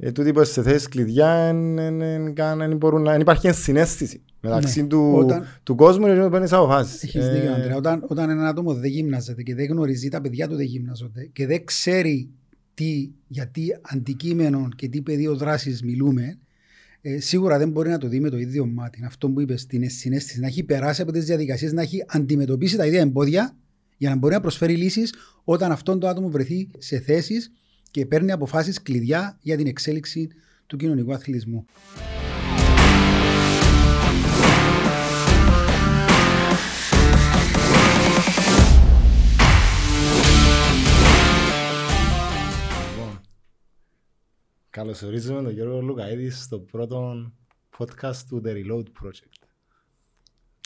ε, τούτοι που σε θέσεις κλειδιά δεν μπορούν να... υπάρχει συνέστηση μεταξύ ναι. του, όταν... του κόσμου και του παίρνεις αποφάσεις. Έχεις ε... δίκιο, Αντρέα. Όταν, όταν ένα άτομο δεν γύμναζεται και δεν γνωρίζει τα παιδιά του δεν γύμναζονται και δεν ξέρει τι, για τι αντικείμενο και τι πεδίο δράσης μιλούμε, ε, σίγουρα δεν μπορεί να το δει με το ίδιο μάτι. Αυτό που είπες, την συνέστηση, να έχει περάσει από τις διαδικασίες, να έχει αντιμετωπίσει τα ίδια εμπόδια για να μπορεί να προσφέρει λύσεις όταν αυτό το άτομο βρεθεί σε θέσεις και παίρνει αποφάσεις κλειδιά για την εξέλιξη του κοινωνικού αθλητισμού. Καλωσορίζουμε τον Γιώργο Λουκαίδη στο πρώτο podcast του The Reload Project.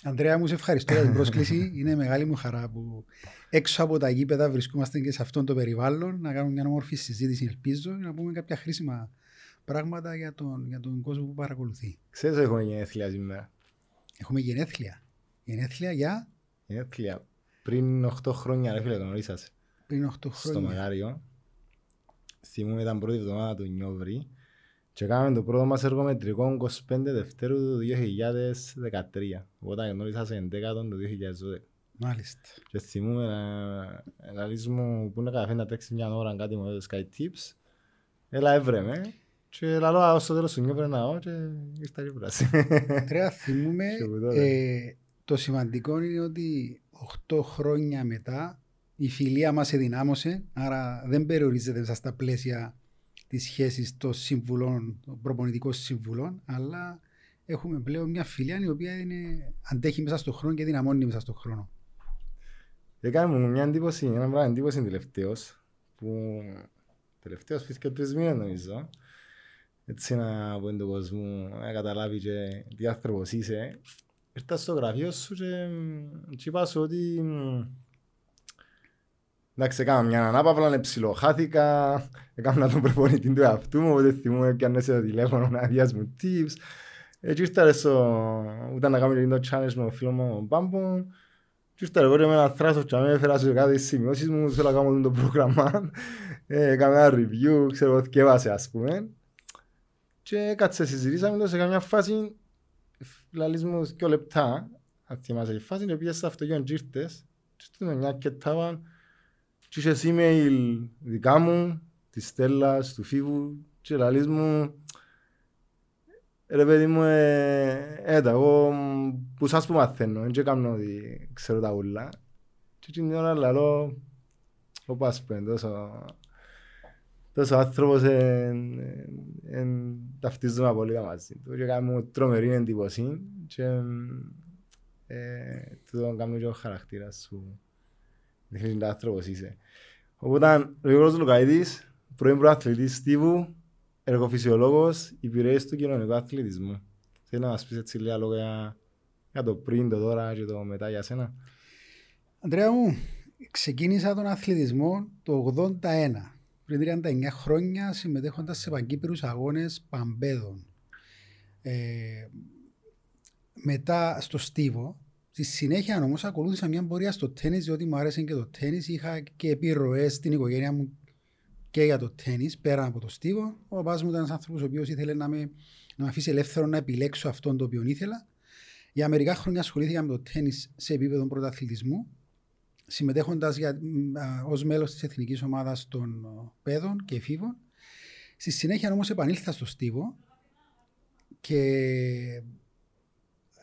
Αντρέα μου, σε ευχαριστώ για την πρόσκληση. Είναι μεγάλη μου χαρά που έξω από τα γήπεδα βρισκόμαστε και σε αυτόν το περιβάλλον να κάνουμε μια όμορφη συζήτηση, ελπίζω, να πούμε κάποια χρήσιμα πράγματα για τον, για τον κόσμο που παρακολουθεί. Ξέρεις έχουμε γενέθλια σήμερα; Έχουμε γενέθλια. Γενέθλια για... Γενέθλια. Πριν 8 χρόνια, ρε φίλε, γνωρίσατε. Πριν 8 χρόνια. Στο Μαγάριο θυμούμαι ήταν πρώτη εβδομάδα του Νιόβρη και κάναμε το πρώτο μας εργομετρικό 25 Δευτέρου του 2013. Οπότε γνώρισα σε 11 του 2012. Μάλιστα. Και θυμούμαι να, να μου που είναι καταφέρει να τρέξει μια ώρα κάτι με το Sky Tips. Έλα έβρε με. Και λαλό στο τέλος του νιόβρε να και ήρθα και πράσι. Τρέα θυμούμαι. ε, το σημαντικό είναι ότι 8 χρόνια μετά η φιλία μας ενδυνάμωσε, άρα δεν περιορίζεται μέσα στα πλαίσια τη σχέση των συμβουλών, των προπονητικών συμβουλών, αλλά έχουμε πλέον μια φιλία η οποία είναι, αντέχει μέσα στον χρόνο και δυναμώνει μέσα στον χρόνο. Έκανε μου μια εντύπωση, ένα πράγμα εντύπωση τελευταίος, που τελευταίος φύθηκε τρεις μήνες νομίζω, έτσι να από τον κόσμο να καταλάβει και τι άνθρωπος είσαι. Ήρθα στο γραφείο σου και, και είπα σου ότι Εντάξει, έκανα μια ανάπαυλα, ψιλοχάθηκα, έκανα τον προπονητή του εαυτού μου, οπότε θυμούμαι και αν το τηλέφωνο να διάς μου tips. Έτσι ήρθα στο, ήταν να κάνουμε το challenge με τον φίλο μου τον Πάμπο, και ήρθα εγώ με ένα θράσος και με έφερα σε κάτι σημειώσεις μου, θέλω να κάνω το πρόγραμμα, έκανα ένα review, ξέρω τι έβασε ας πούμε. Και κάτσε συζητήσαμε το σε καμιά φάση, λαλείς μου δύο λεπτά, αν θυμάσαι η φάση, και πήγες στο αυτοκίνητο και ήρθες, και ήρθες μια κετάβα, και είχες email δικά μου, της Στέλλας, του Φίβου και λαλείς μου ρε παιδί μου, ε, έτα, εγώ που σας που μαθαίνω, δεν κάνω ότι ξέρω τα ούλα και την ώρα λαλώ, ο Πάσπεν, τόσο, τόσο άνθρωπος εν ταυτίζομαι απολύτω μαζί του και κάνω τρομερή εντύπωση και ε, τούτο κάνω και ο χαρακτήρας σου δείχνεις τι άνθρωπος είσαι. Οπότε, ο Γιώργος Λουκαίδης, πρώην προαθλητής Στίβου, εργοφυσιολόγος, υπηρέες του κοινωνικού αθλητισμού. Θέλεις να μας πεις έτσι λίγα λόγια για το πριν, το τώρα και το μετά για σένα; Αντρέα μου, ξεκίνησα τον αθλητισμό το 81. Πριν 39 χρόνια συμμετέχοντας σε παγκύπηρους αγώνες παμπέδων. Ε, μετά στο Στίβο, Στη συνέχεια όμως ακολούθησα μια πορεία στο τέννη, διότι μου άρεσε και το τέννη. Είχα και επιρροές στην οικογένεια μου και για το τέννη, πέρα από το στίβο. Ο παπάς μου ήταν ένας άνθρωπος ο οποίος ήθελε να με, να με αφήσει ελεύθερο να επιλέξω αυτόν το οποίο ήθελα. Για μερικά χρόνια ασχολήθηκα με το τέννη σε επίπεδο πρωταθλητισμού, συμμετέχοντας ως μέλος της εθνικής ομάδας των παιδών και εφήβων. Στη συνέχεια όμως επανήλθα στο στίβο και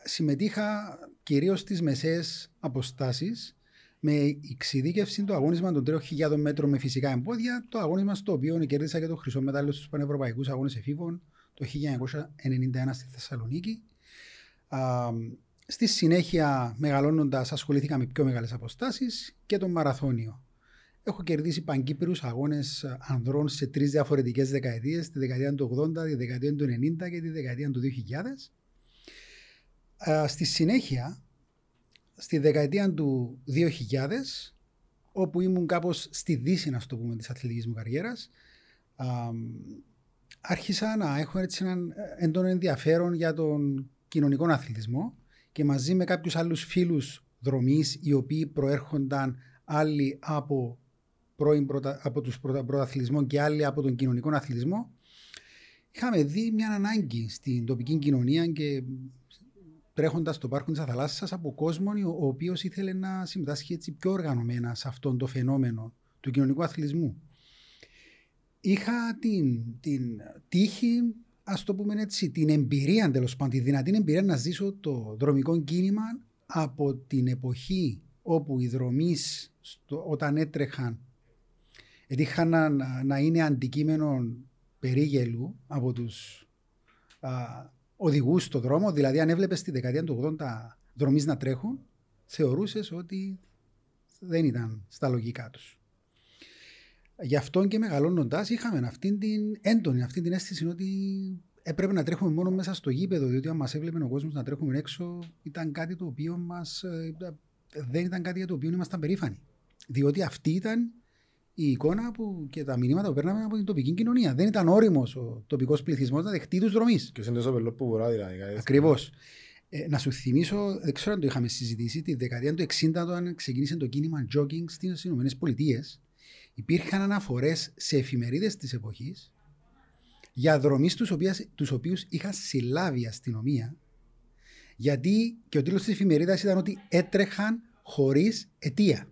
συμμετείχα κυρίως στις μεσαίες αποστάσεις με εξειδίκευση το αγώνισμα των 3.000 μέτρων με φυσικά εμπόδια, το αγώνισμα στο οποίο κέρδισα και το χρυσό μετάλλιο στους Πανευρωπαϊκούς Αγώνες Εφήβων το 1991 στη Θεσσαλονίκη. Α, στη συνέχεια, μεγαλώνοντας, ασχολήθηκα με πιο μεγάλες αποστάσεις και τον μαραθώνιο. Έχω κερδίσει παγκύπριου αγώνες ανδρών σε τρεις διαφορετικές δεκαετίες, τη δεκαετία του 80, τη δεκαετία του 90 και τη δεκαετία του 2000 στη συνέχεια, στη δεκαετία του 2000, όπου ήμουν κάπως στη δύση, να το πούμε, της αθλητικής μου καριέρας, άρχισα να έχω έτσι έναν έντονο ενδιαφέρον για τον κοινωνικό αθλητισμό και μαζί με κάποιους άλλους φίλους δρομής, οι οποίοι προέρχονταν άλλοι από, πρώην, από τους πρωταθλητισμό και άλλοι από τον κοινωνικό αθλητισμό, είχαμε δει μια ανάγκη στην τοπική κοινωνία και τρέχοντας στο πάρκο της Αθαλάσσα από κόσμο ο οποίος ήθελε να συμμετάσχει έτσι πιο οργανωμένα σε αυτό το φαινόμενο του κοινωνικού αθλητισμού. Είχα την, την τύχη, ας το πούμε έτσι, την εμπειρία τέλος πάντων, τη δυνατή εμπειρία να ζήσω το δρομικό κίνημα από την εποχή όπου οι δρομείς όταν έτρεχαν έτυχαν να, να είναι αντικείμενο περίγελου από τους οδηγούς στο δρόμο. Δηλαδή, αν έβλεπες στη δεκαετία του 80 δρομεί να τρέχουν, θεωρούσες ότι δεν ήταν στα λογικά τους. Γι' αυτό και μεγαλώνοντα, είχαμε αυτή την έντονη αυτή την αίσθηση ότι έπρεπε να τρέχουμε μόνο μέσα στο γήπεδο, διότι αν μας έβλεπε ο κόσμος να τρέχουμε έξω, ήταν κάτι το οποίο μας. Ε, δεν ήταν κάτι για το οποίο ήμασταν περήφανοι. Διότι αυτή ήταν η εικόνα που και τα μηνύματα που παίρναμε από την τοπική κοινωνία. Δεν ήταν όριμος ο τοπικός πληθυσμός να δεχτεί τους δρομή. Και είναι τόσο πελό που μπορεί δηλαδή. Ακριβώς. Ε, να σου θυμίσω, δεν ξέρω αν το είχαμε συζητήσει, τη δεκαετία του 60 όταν ξεκίνησε το κίνημα jogging στις ΗΠΑ, υπήρχαν αναφορές σε εφημερίδες της εποχής για δρομείς τους οποίους είχαν συλλάβει η αστυνομία γιατί και ο τίτλος της εφημερίδας ήταν ότι έτρεχαν χωρίς αιτία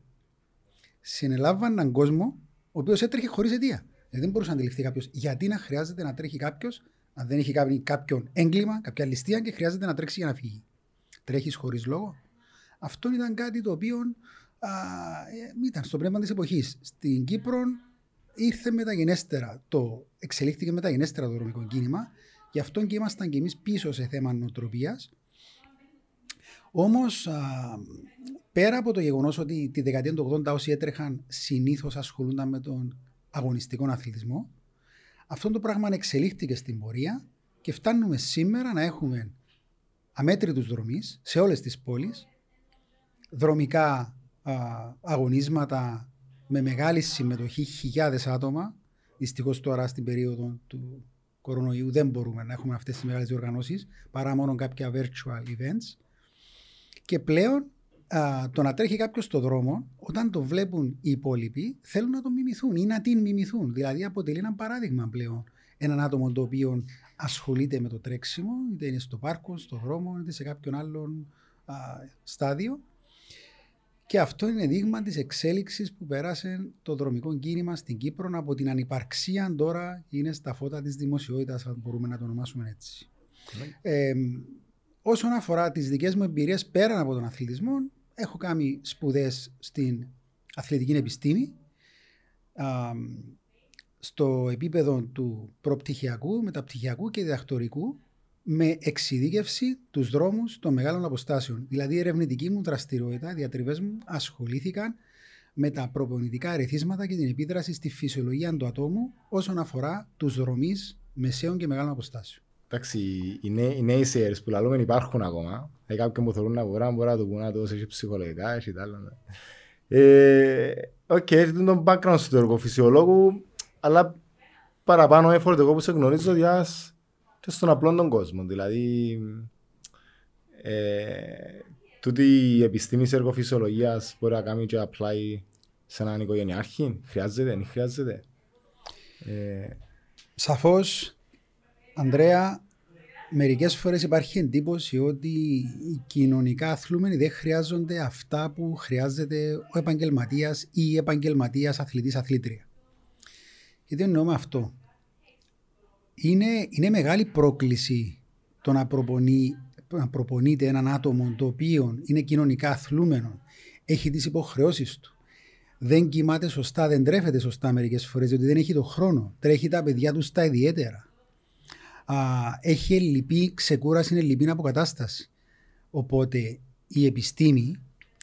συνελάβαν έναν κόσμο ο οποίος έτρεχε χωρίς αιτία. Δηλαδή δεν μπορούσε να αντιληφθεί κάποιος γιατί να χρειάζεται να τρέχει κάποιος, αν δεν έχει κάνει κάποιον έγκλημα, κάποια ληστεία και χρειάζεται να τρέξει για να φύγει. Τρέχεις χωρίς λόγο. Αυτό ήταν κάτι το οποίο α, ε, ήταν στο πνεύμα της εποχής. Στην Κύπρο ήρθε μεταγενέστερα, το εξελίχθηκε μεταγενέστερα το δρομικό κίνημα, γι' αυτό και ήμασταν κι εμείς πίσω σε θέμα νοοτροπίας. Όμως πέρα από το γεγονός ότι τη δεκαετία του 80 όσοι έτρεχαν συνήθως ασχολούνταν με τον αγωνιστικό αθλητισμό, αυτό το πράγμα εξελίχθηκε στην πορεία και φτάνουμε σήμερα να έχουμε αμέτρητους δρομείς σε όλες τις πόλεις, δρομικά α, αγωνίσματα με μεγάλη συμμετοχή χιλιάδες άτομα. Δυστυχώς τώρα στην περίοδο του κορονοϊού δεν μπορούμε να έχουμε αυτές τις μεγάλες διοργανώσεις παρά μόνο κάποια virtual events. Και πλέον α, το να τρέχει κάποιος στο δρόμο, όταν το βλέπουν οι υπόλοιποι, θέλουν να το μιμηθούν ή να την μιμηθούν. Δηλαδή, αποτελεί ένα παράδειγμα πλέον. Έναν άτομο το οποίο ασχολείται με το τρέξιμο, είτε είναι στο πάρκο, στο δρόμο, είτε σε κάποιον άλλον α, στάδιο. Και αυτό είναι δείγμα της εξέλιξης που πέρασε το δρομικό κίνημα στην Κύπρο από την ανυπαρξία τώρα είναι στα φώτα της δημοσιότητας, αν μπορούμε να το ονομάσουμε έτσι. Ναι. Ε, όσον αφορά τις δικές μου εμπειρίες πέραν από τον αθλητισμό, έχω κάνει σπουδές στην αθλητική επιστήμη στο επίπεδο του προπτυχιακού, μεταπτυχιακού και διδακτορικού με εξειδίκευση τους δρόμους των μεγάλων αποστάσεων. Δηλαδή η ερευνητική μου δραστηριότητα, οι διατριβές μου ασχολήθηκαν με τα προπονητικά ερεθίσματα και την επίδραση στη φυσιολογία του ατόμου όσον αφορά τους δρομείς μεσαίων και μεγάλων αποστάσεων. Εντάξει, οι, νέοι, οι νέοι που λαλούμε υπάρχουν ακόμα. Ε, κάποιοι που θέλουν να μπορούν, μπορεί να το πούνε, να το έχει ψυχολογικά, έχει τα άλλα. Ναι. Ε, οκ, έρχεται τον background του εργοφυσιολόγου, αλλά παραπάνω effort εγώ που σε γνωρίζω για και στον απλό τον κόσμο. Δηλαδή, ε, τούτη η επιστήμη της εργοφυσιολογίας μπορεί να κάνει και apply σε έναν οικογενειάρχη. Χρειάζεται, δεν χρειάζεται. Ε, Σαφώς Ανδρέα, μερικές φορές υπάρχει εντύπωση ότι οι κοινωνικά αθλούμενοι δεν χρειάζονται αυτά που χρειάζεται ο επαγγελματίας ή η επαγγελματίας αθλητή-αθλήτρια. Και τι εννοώ με αυτό. Είναι, είναι μεγάλη πρόκληση το να, προπονεί, να προπονείται έναν άτομο το οποίο είναι κοινωνικά αθλούμενο, έχει τις υποχρεώσεις του. Δεν κοιμάται σωστά, δεν τρέφεται σωστά μερικές φορές, διότι δεν έχει το χρόνο. Τρέχει τα παιδιά του στα ιδιαίτερα α, έχει ελλειπή ξεκούραση, είναι ελλειπή αποκατάσταση. Οπότε η επιστήμη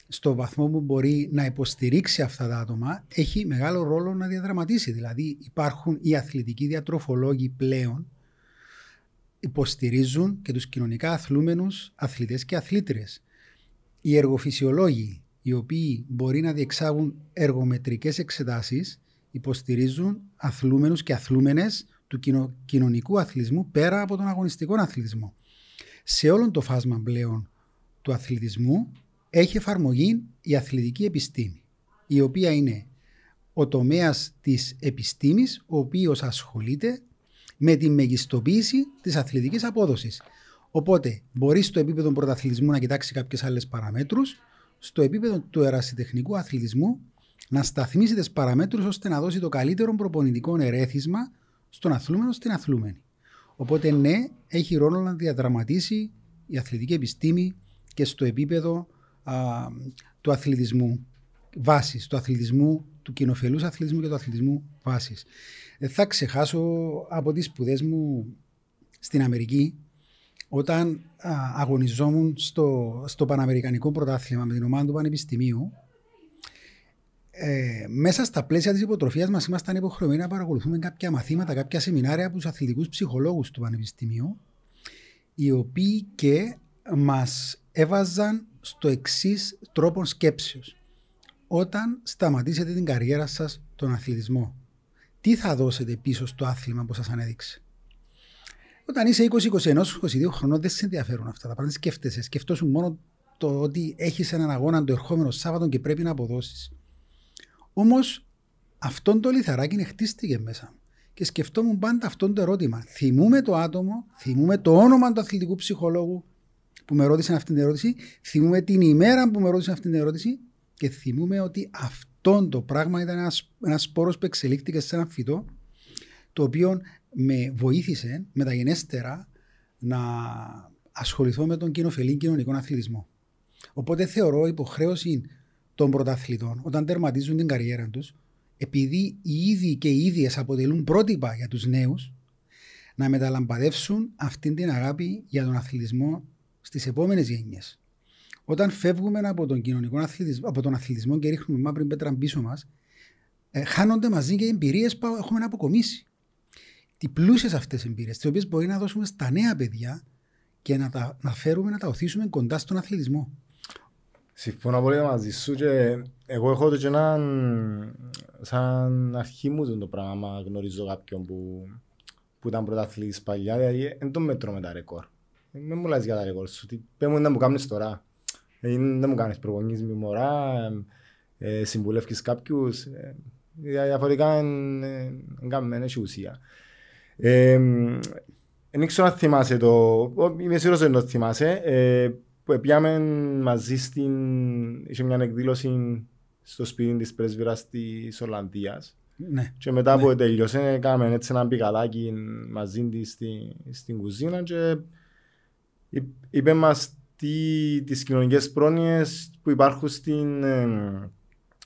στο βαθμό που μπορεί να υποστηρίξει αυτά τα άτομα έχει μεγάλο ρόλο να διαδραματίσει. Δηλαδή υπάρχουν οι αθλητικοί διατροφολόγοι πλέον υποστηρίζουν και τους κοινωνικά αθλούμενους αθλητές και αθλήτριες. Οι εργοφυσιολόγοι οι οποίοι μπορεί να διεξάγουν εργομετρικές εξετάσεις υποστηρίζουν αθλούμενους και αθλούμενες του κοινωνικού αθλητισμού πέρα από τον αγωνιστικό αθλητισμό. Σε όλο το φάσμα πλέον του αθλητισμού έχει εφαρμογή η αθλητική επιστήμη, η οποία είναι ο τομέας της επιστήμης, ο οποίος ασχολείται με τη μεγιστοποίηση της αθλητικής απόδοσης. Οπότε μπορεί στο επίπεδο πρωταθλητισμού να κοιτάξει κάποιες άλλες παραμέτρους, στο επίπεδο του ερασιτεχνικού αθλητισμού να σταθμίσει τις παραμέτρους ώστε να δώσει το καλύτερο προπονητικό ερέθισμα στον αθλούμενο στην αθλούμενη. Οπότε ναι, έχει ρόλο να διαδραματίσει η αθλητική επιστήμη και στο επίπεδο α, του αθλητισμού βάσης, του αθλητισμού, του κοινοφελούς αθλητισμού και του αθλητισμού βάσης. Δεν θα ξεχάσω από τις σπουδές μου στην Αμερική όταν α, αγωνιζόμουν στο, στο Παναμερικανικό Πρωτάθλημα με την ομάδα του Πανεπιστημίου ε, μέσα στα πλαίσια της υποτροφίας μας ήμασταν υποχρεωμένοι να παρακολουθούμε κάποια μαθήματα, κάποια σεμινάρια από τους αθλητικούς ψυχολόγους του Πανεπιστημίου, οι οποίοι και μας έβαζαν στο εξής τρόπο σκέψεως. Όταν σταματήσετε την καριέρα σας τον αθλητισμό, τι θα δώσετε πίσω στο άθλημα που σας ανέδειξε; Όταν είσαι 20, 21, 22 χρονών, δεν σε ενδιαφέρουν αυτά τα πράγματα. Σκέφτεσαι. Σκεφτόσουν μόνο το ότι έχεις έναν αγώνα το ερχόμενο Σάββατο και πρέπει να αποδώσεις. Όμως αυτόν το λιθαράκι χτίστηκε μέσα. Και σκεφτόμουν πάντα αυτό το ερώτημα. Θυμούμε το άτομο, θυμούμε το όνομα του αθλητικού ψυχολόγου που με ρώτησε αυτή την ερώτηση, θυμούμε την ημέρα που με ρώτησε αυτή την ερώτηση και θυμούμε ότι αυτό το πράγμα ήταν ένας ένας σπόρος που εξελίχθηκε σε ένα φυτό το οποίο με βοήθησε μεταγενέστερα να ασχοληθώ με τον κοινοφελή κοινωνικό αθλητισμό. Οπότε θεωρώ υποχρέωση των πρωταθλητών όταν τερματίζουν την καριέρα τους, επειδή οι ίδιοι και οι ίδιες αποτελούν πρότυπα για τους νέους, να μεταλαμπαδεύσουν αυτή την αγάπη για τον αθλητισμό στις επόμενες γενιές. Όταν φεύγουμε από τον κοινωνικό αθλητισμό, από τον αθλητισμό και ρίχνουμε μαύρη πέτρα πίσω μας, ε, χάνονται μαζί και οι εμπειρίες που έχουμε να αποκομίσει. Τι πλούσιες αυτές εμπειρίες, τις οποίες μπορεί να δώσουμε στα νέα παιδιά και να τα να φέρουμε να τα οθήσουμε κοντά στον αθλητισμό. Συμφωνώ πολύ μαζί σου και εγώ έχω το και έναν σαν αρχή μου το πράγμα γνωρίζω κάποιον που, που ήταν πρωταθλητής παλιά δηλαδή δεν το μέτρο με τα ρεκόρ. Δεν μου λες για τα ρεκόρ σου, τι πέ μου να μου κάνεις τώρα. Δεν μου κάνεις προπονείς μη μωρά, ε, συμβουλεύεις κάποιους, ε, διαφορετικά δεν έχει ουσία. Δεν ξέρω αν θυμάσαι το, είμαι σίγουρος ότι το θυμάσαι, που πήγαμε μαζί στην... είχε μια εκδήλωση στο σπίτι της πρέσβυρας της Ολλανδίας. Ναι. Και μετά ναι. που τελειώσε, έκαναμε έτσι ένα πικαλάκι μαζί της στη, στην κουζίνα και είπε μας τι, τις κοινωνικές πρόνοιες που υπάρχουν στην,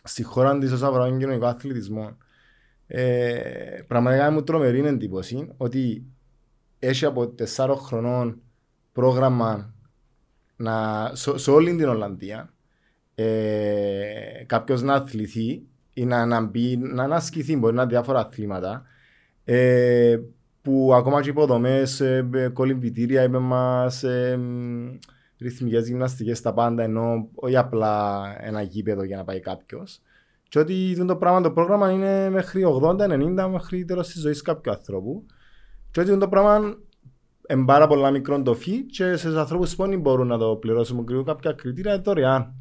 στη χώρα της όσον αφορά τον κοινωνικό αθλητισμό. Ε, πραγματικά μου τρομερή εντύπωση ότι έχει από 4 χρονών πρόγραμμα να, σε, σε όλη την Ολλανδία ε, κάποιος να αθληθεί ή να, να, μπει, να ανασκηθεί, μπορεί να είναι διάφορα αθλήματα ε, που ακόμα και υποδομές, ε, κολυμπητήρια, είπε μας, ε, ρυθμικές γυμναστικές, τα πάντα, ενώ όχι απλά ένα γήπεδο για να πάει κάποιος. Και ότι το πράγμα, το πρόγραμμα είναι μέχρι 80-90, μέχρι τέλος της ζωής κάποιου ανθρώπου. Και ότι το πράγμα είναι πάρα πολλά μικρό το φύ και σε ανθρώπους που δεν μπορούν να το πληρώσουν κρύο κάποια κριτήρια είναι δωρεάν.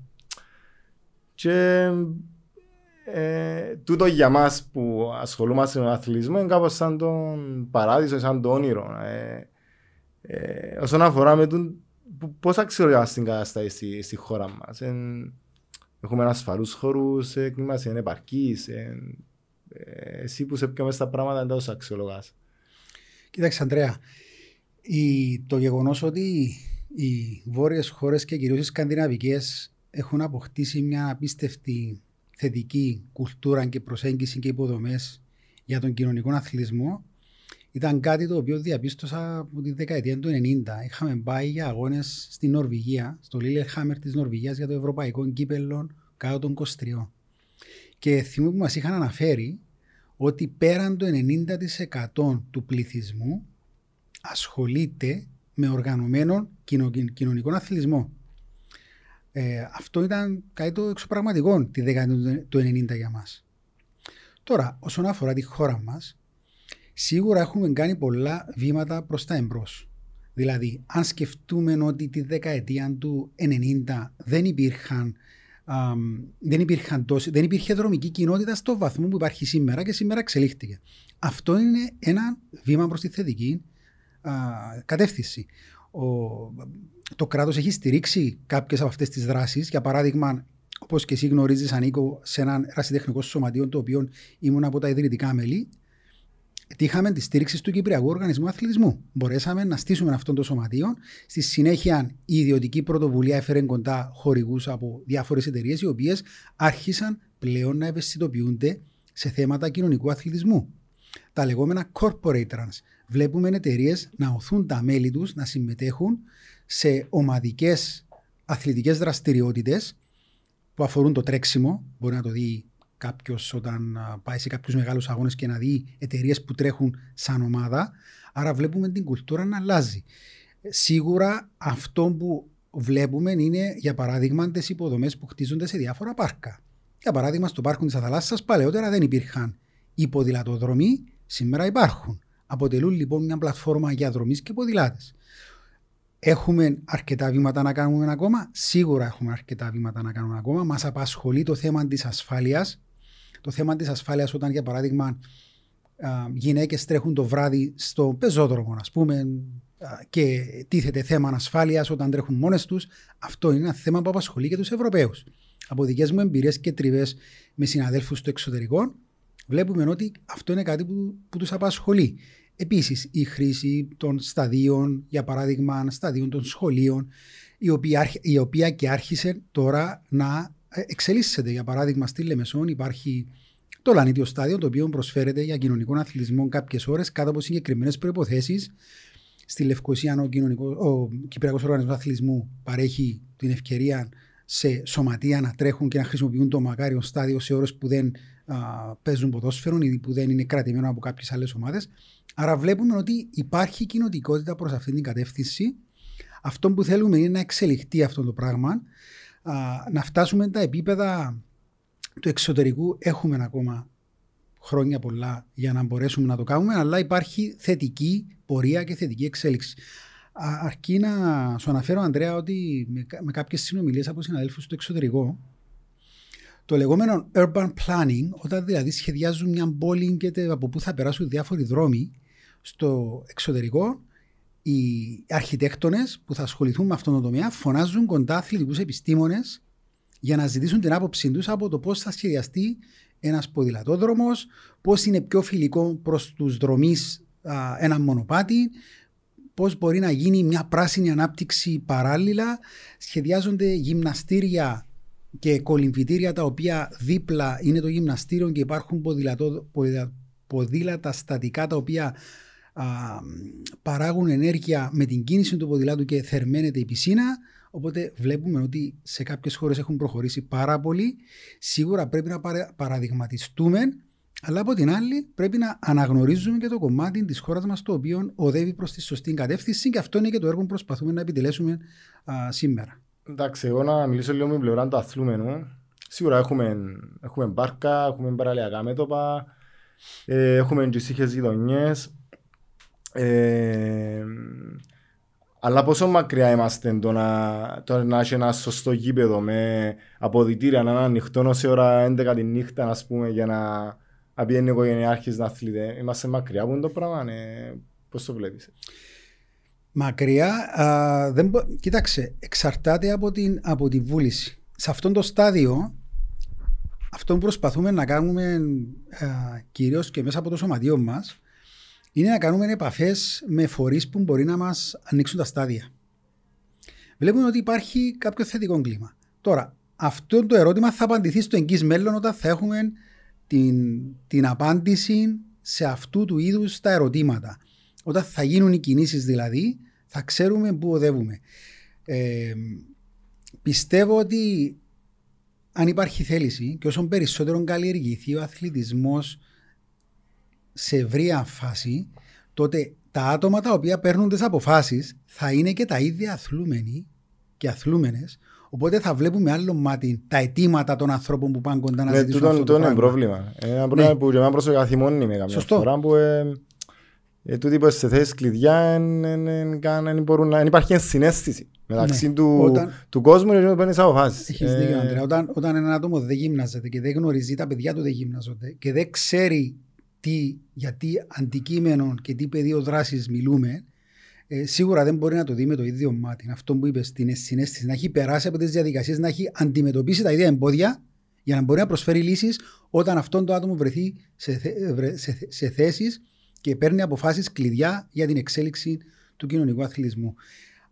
Και ε, τούτο για μας που ασχολούμαστε με τον αθλητισμό είναι κάπως σαν τον παράδεισο, σαν το όνειρο. Ε, ε, όσον αφορά με τον, πώς αξιολογάς την κατάσταση στη, στη χώρα μας. Ε, έχουμε ασφαλούς χώρους, ε, είμαστε επαρκείς. Ε, ε, εσύ που σε πιο μέσα στα πράγματα δεν τα αξιολογάς. Κοίταξε Αντρέα, η, το γεγονός ότι οι βόρειες χώρες και κυρίως οι σκανδιναβικές έχουν αποκτήσει μια απίστευτη θετική κουλτούρα και προσέγγιση και υποδομές για τον κοινωνικό αθλητισμό ήταν κάτι το οποίο διαπίστωσα από τη δεκαετία του 90. Είχαμε πάει για αγώνες στην Νορβηγία, στο Λίλεχάμερ της Νορβηγίας για το Ευρωπαϊκό Κύπελο κάτω των 23. Και θυμούμαι που μας είχαν αναφέρει ότι πέραν το 90% του πληθυσμού ασχολείται με οργανωμένο κοινωνικό αθλητισμό. Ε, αυτό ήταν κάτι το εξωπραγματικό τη δεκαετία του 90 για μας. Τώρα, όσον αφορά τη χώρα μας, σίγουρα έχουμε κάνει πολλά βήματα προς τα εμπρός. Δηλαδή, αν σκεφτούμε ότι τη δεκαετία του 90 δεν υπήρχαν δεν, υπήρχαν τόσοι, δεν υπήρχε δρομική κοινότητα στο βαθμό που υπάρχει σήμερα και σήμερα εξελίχθηκε. Αυτό είναι ένα βήμα προς τη θετική α, κατεύθυνση. Ο, το κράτος έχει στηρίξει κάποιες από αυτές τις δράσεις. Για παράδειγμα, όπως και εσύ γνωρίζεις, ανήκω σε ένα ερασιτεχνικό σωματείο το οποίο ήμουν από τα ιδρυτικά μέλη. Τύχαμε τη στήριξη του Κυπριακού Οργανισμού Αθλητισμού. Μπορέσαμε να στήσουμε αυτό το σωματείο. Στη συνέχεια, η ιδιωτική πρωτοβουλία έφερε κοντά χορηγούς από διάφορες εταιρείες, οι οποίες άρχισαν πλέον να ευαισθητοποιούνται σε θέματα κοινωνικού αθλητισμού. Τα λεγόμενα corporate trans. Βλέπουμε εταιρείες να οθούν τα μέλη τους να συμμετέχουν σε ομαδικές αθλητικές δραστηριότητες που αφορούν το τρέξιμο. Μπορεί να το δει κάποιος όταν πάει σε κάποιους μεγάλους αγώνες και να δει εταιρείες που τρέχουν σαν ομάδα. Άρα βλέπουμε την κουλτούρα να αλλάζει. Σίγουρα αυτό που βλέπουμε είναι, για παράδειγμα, τις υποδομές που χτίζονται σε διάφορα πάρκα. Για παράδειγμα, στο πάρκο της Αθαλάσσα παλαιότερα δεν υπήρχαν υποδηλατοδρομοί, σήμερα υπάρχουν. Αποτελούν λοιπόν μια πλατφόρμα για δρομής και ποδηλάτες. Έχουμε αρκετά βήματα να κάνουμε ακόμα. Σίγουρα έχουμε αρκετά βήματα να κάνουμε ακόμα. Μας απασχολεί το θέμα της ασφάλειας. Το θέμα της ασφάλειας, όταν για παράδειγμα γυναίκες τρέχουν το βράδυ στο πεζόδρομο, ας πούμε, και τίθεται θέμα ασφάλειας όταν τρέχουν μόνες τους. Αυτό είναι ένα θέμα που απασχολεί και τους Ευρωπαίους. Από δικές μου εμπειρίες και τριβές με συναδέλφους στο εξωτερικό, βλέπουμε ότι αυτό είναι κάτι που, που τους απασχολεί. Επίσης, η χρήση των σταδίων, για παράδειγμα, σταδίων των σχολείων, η οποία, η οποία και άρχισε τώρα να ε, εξελίσσεται. Για παράδειγμα, στη Λεμεσόν υπάρχει το Λανίτιο Στάδιο, το οποίο προσφέρεται για κοινωνικό αθλητισμό κάποιες ώρες κάτω από συγκεκριμένες προποθέσει. Στη Λευκοσία, ο, ο Κυπριακός Οργανισμός Αθλητισμού παρέχει την ευκαιρία σε σωματεία να τρέχουν και να χρησιμοποιούν το μακάριο στάδιο σε ώρες που δεν α, παίζουν ποδόσφαιρο ή που δεν είναι κρατημένο από κάποιες άλλες ομάδες. Άρα βλέπουμε ότι υπάρχει κοινοτικότητα προς αυτήν την κατεύθυνση. Αυτό που θέλουμε είναι να εξελιχθεί αυτό το πράγμα, να φτάσουμε τα επίπεδα του εξωτερικού. Έχουμε ακόμα χρόνια πολλά για να μπορέσουμε να το κάνουμε, αλλά υπάρχει θετική πορεία και θετική εξέλιξη. Αρκεί να σου αναφέρω, Αντρέα, ότι με κάποιες συνομιλίες από συναδέλφους στο εξωτερικό, το λεγόμενο urban planning, όταν δηλαδή σχεδιάζουν μια πόλη και από πού θα περάσουν διάφοροι δρόμοι, στο εξωτερικό οι αρχιτέκτονες που θα ασχοληθούν με αυτόν τον τομέα φωνάζουν κοντά αθλητικούς επιστήμονες για να ζητήσουν την άποψή τους από το πώς θα σχεδιαστεί ένας ποδηλατόδρομος, πώς είναι πιο φιλικό προς τους δρομείς ένα μονοπάτι, πώς μπορεί να γίνει μια πράσινη ανάπτυξη παράλληλα. Σχεδιάζονται γυμναστήρια και κολυμβητήρια τα οποία δίπλα είναι το γυμναστήριο και υπάρχουν ποδήλατα στατικά τα οποία α, παράγουν ενέργεια με την κίνηση του ποδηλάτου και θερμαίνεται η πισίνα. Οπότε βλέπουμε ότι σε κάποιες χώρες έχουν προχωρήσει πάρα πολύ. Σίγουρα πρέπει να παραδειγματιστούμε, αλλά από την άλλη πρέπει να αναγνωρίζουμε και το κομμάτι της χώρας μας το οποίο οδεύει προς τη σωστή κατεύθυνση και αυτό είναι και το έργο που προσπαθούμε να επιτελέσουμε α, σήμερα. Εντάξει, εγώ να μιλήσω λίγο με την πλευρά του αθλούμενου. Σίγουρα έχουμε, έχουμε μπάρκα, έχουμε παραλιακά μέτωπα, ε, έχουμε τις είχες γειτονιές. Ε, αλλά πόσο μακριά είμαστε το να, το να έχει ένα σωστό γήπεδο με αποδητήρια να είναι ανοιχτό σε ώρα 11 τη νύχτα ας πούμε, για να, να πιένει ο οικογενειάρχης να αθλείται. Είμαστε μακριά από το πράγμα, ναι. πώς το βλέπεις; Μακριά, α, δεν, κοίταξε, εξαρτάται από την, από τη βούληση. Σε αυτό το στάδιο αυτό που προσπαθούμε να κάνουμε κυρίως και μέσα από το σωματείο μας είναι να κάνουμε επαφές με φορείς που μπορεί να μας ανοίξουν τα στάδια. Βλέπουμε ότι υπάρχει κάποιο θετικό κλίμα. Τώρα, αυτό το ερώτημα θα απαντηθεί στο εγγύς μέλλον όταν θα έχουμε την, την απάντηση σε αυτού του είδους τα ερωτήματα. Όταν θα γίνουν οι κινήσεις δηλαδή, θα ξέρουμε πού οδεύουμε. Ε, πιστεύω ότι αν υπάρχει θέληση και όσο περισσότερο καλλιεργηθεί ο αθλητισμός σε ευρία φάση, τότε τα άτομα τα οποία παίρνουν τις αποφάσεις θα είναι και τα ίδια αθλούμενοι και αθλούμενες. Οπότε θα βλέπουμε άλλο μάτι τα αιτήματα των ανθρώπων που πάνε κοντά να ναι, ζητήσουν αυτό το, το είναι πρόβλημα. Ένα πρόβλημα ναι. που για μένα προσωπικά θυμώνει με καμιά Σωστό. φορά που ε, ε, τούτοι που σε θέσεις κλειδιά δεν μπορούν να... υπάρχει συνέστηση μεταξύ ναι. του, όταν... του κόσμου και του παίρνεις αποφάσεις. Έχεις δίκιο, ε... Αντρέα. Όταν, όταν ένα άτομο δεν γύμναζεται και δεν γνωρίζει τα παιδιά του δεν γύμναζονται και δεν ξέρει τι, για τι αντικείμενο και τι πεδίο δράσης μιλούμε, ε, σίγουρα δεν μπορεί να το δει με το ίδιο μάτι. Αυτό που είπες στην συνέστηση, να έχει περάσει από τις διαδικασίες, να έχει αντιμετωπίσει τα ίδια εμπόδια για να μπορεί να προσφέρει λύσεις όταν αυτό το άτομο βρεθεί σε, σε, σε θέσεις και παίρνει αποφάσεις κλειδιά για την εξέλιξη του κοινωνικού αθλητισμού.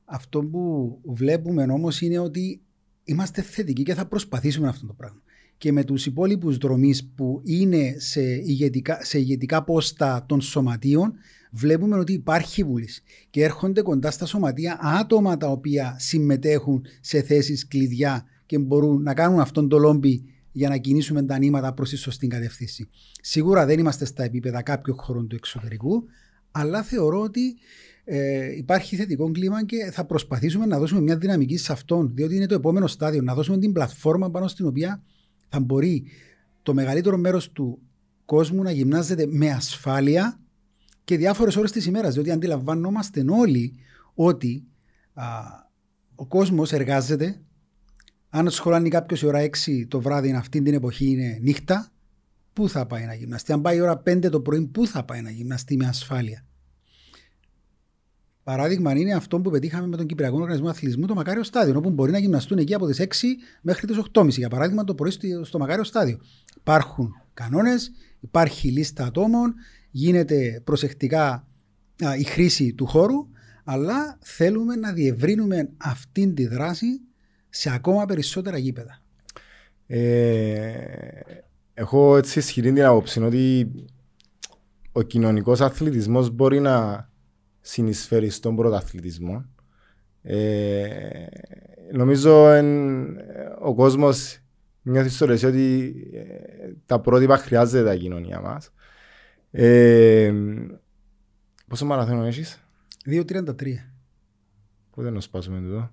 Αυτό που βλέπουμε όμως είναι ότι είμαστε θετικοί και θα προσπαθήσουμε αυτό το πράγμα. Και με τους υπόλοιπους δρομείς που είναι σε ηγετικά, σε ηγετικά πόστα των σωματείων βλέπουμε ότι υπάρχει βούληση και έρχονται κοντά στα σωματεία άτομα τα οποία συμμετέχουν σε θέσεις κλειδιά και μπορούν να κάνουν αυτόν το λόμπι για να κινήσουμε τα νήματα προς τη σωστή κατευθύνση. Σίγουρα δεν είμαστε στα επίπεδα κάποιων χωρών του εξωτερικού, αλλά θεωρώ ότι ε, υπάρχει θετικό κλίμα και θα προσπαθήσουμε να δώσουμε μια δυναμική σε αυτόν, διότι είναι το επόμενο στάδιο, να δώσουμε την πλατφόρμα πάνω στην οποία θα μπορεί το μεγαλύτερο μέρος του κόσμου να γυμνάζεται με ασφάλεια και διάφορες ώρες της ημέρας, διότι αντιλαμβανόμαστε όλοι ότι α, ο κόσμος εργάζεται αν σχολάνει κάποιος η ώρα 6 το βράδυ, αυτή την εποχή είναι νύχτα, πού θα πάει να γυμναστεί; Αν πάει η ώρα 5 το πρωί, πού θα πάει να γυμναστεί με ασφάλεια; Παράδειγμα είναι αυτό που πετύχαμε με τον Κυπριακό Οργανισμό Αθλητισμού, το Μακάριο Στάδιο, όπου μπορεί να γυμναστούν εκεί από τις 6 μέχρι τις 8.30. Για παράδειγμα, το πρωί στο Μακάριο Στάδιο. Υπάρχουν κανόνες, υπάρχει λίστα ατόμων, γίνεται προσεκτικά α, η χρήση του χώρου, αλλά θέλουμε να διευρύνουμε αυτή τη δράση σε ακόμα περισσότερα γήπεδα. Ε, έχω έτσι ισχυρή την άποψη ότι ο κοινωνικός αθλητισμός μπορεί να συνεισφέρει στον πρωταθλητισμό. Ε, νομίζω εν, ο κόσμος νιώθει στο ρεσί ότι ε, τα πρότυπα χρειάζεται τα κοινωνία μας. Ε, πόσο μαραθώνιο έχεις, 2.33. Πότε να σπάσουμε εδώ.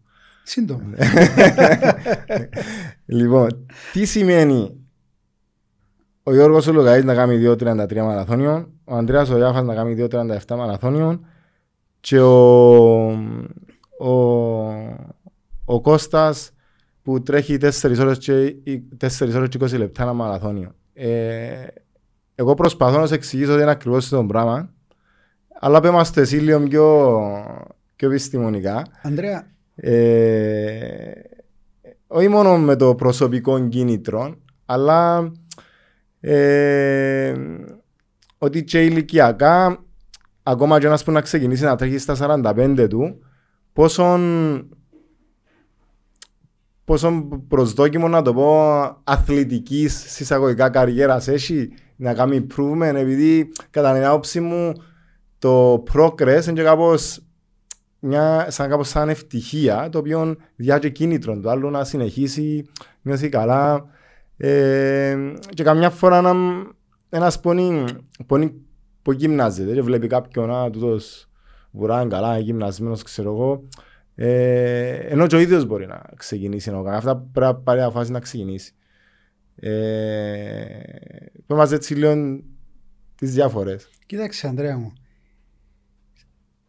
Σύντομα. λοιπόν, τι σημαίνει ο Γιώργος ο να κάνει 2.33 μαραθώνιων, ο Ανδρέας ο Ιάφας να κάνει 2.37 μαραθώνιων και ο, ο, ο Κώστας που τρέχει 4 ώρες και, 4 ώρες και 20 λεπτά ένα μαραθώνιο. Ε, εγώ προσπαθώ να σου εξηγήσω ότι είναι ακριβώς το πράγμα, αλλά πέμε στο εσύ λίγο πιο, πιο επιστημονικά. Ανδρέα, ε, όχι μόνο με το προσωπικό κίνητρο, αλλά ε, ότι και ηλικιακά, ακόμα και ένας που να ξεκινήσει να τρέχει στα 45 του, πόσο, πόσο προσδόκιμο να το πω αθλητικής συσσαγωγικά καριέρας έχει να κάνει improvement επειδή κατά την άποψη μου το progress είναι και κάπως μια, σαν κάπως σαν ευτυχία, το οποίο διάγει κίνητρο το άλλο να συνεχίσει, νιώθει καλά. Ε, και καμιά φορά να, ένας πονεί, πονεί που γυμνάζεται και βλέπει κάποιον, α, τούτος βουρά καλά, γυμνασμένος, ξέρω εγώ. Ε, ενώ και ο ίδιος μπορεί να ξεκινήσει να κάνει. Αυτά πρέπει να πάρει φάση να ξεκινήσει. Ε, μας έτσι λίγο τις διάφορες. Κοίταξε Ανδρέα μου,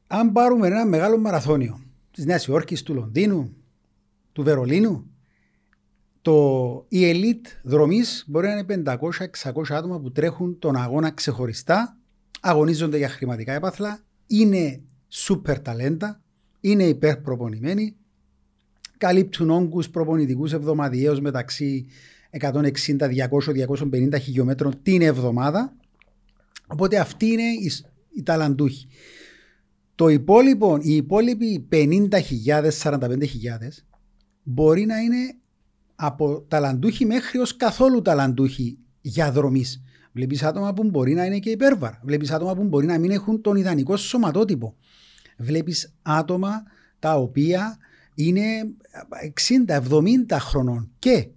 αν πάρουμε ένα μεγάλο μαραθώνιο της Νέας Υόρκης, του Λονδίνου, του Βερολίνου, το, η ελίτ δρομής μπορεί να είναι 500-600 άτομα που τρέχουν τον αγώνα ξεχωριστά, αγωνίζονται για χρηματικά έπαθλα, είναι σούπερ ταλέντα, είναι υπερπροπονημένοι, καλύπτουν όγκους προπονητικούς εβδομαδιαίως μεταξύ 160-200-250 χιλιόμετρων την εβδομάδα. Οπότε αυτοί είναι οι, οι ταλαντούχοι. Το υπόλοιπο, οι υπόλοιποι 50.000, 45.000 μπορεί να είναι από ταλαντούχοι μέχρι ως καθόλου ταλαντούχοι για δρομής. Βλέπεις άτομα που μπορεί να είναι και υπέρβαρα. Βλέπεις άτομα που μπορεί να μην έχουν τον ιδανικό σωματότυπο. Βλέπεις άτομα τα οποία είναι 60-70 χρονών και,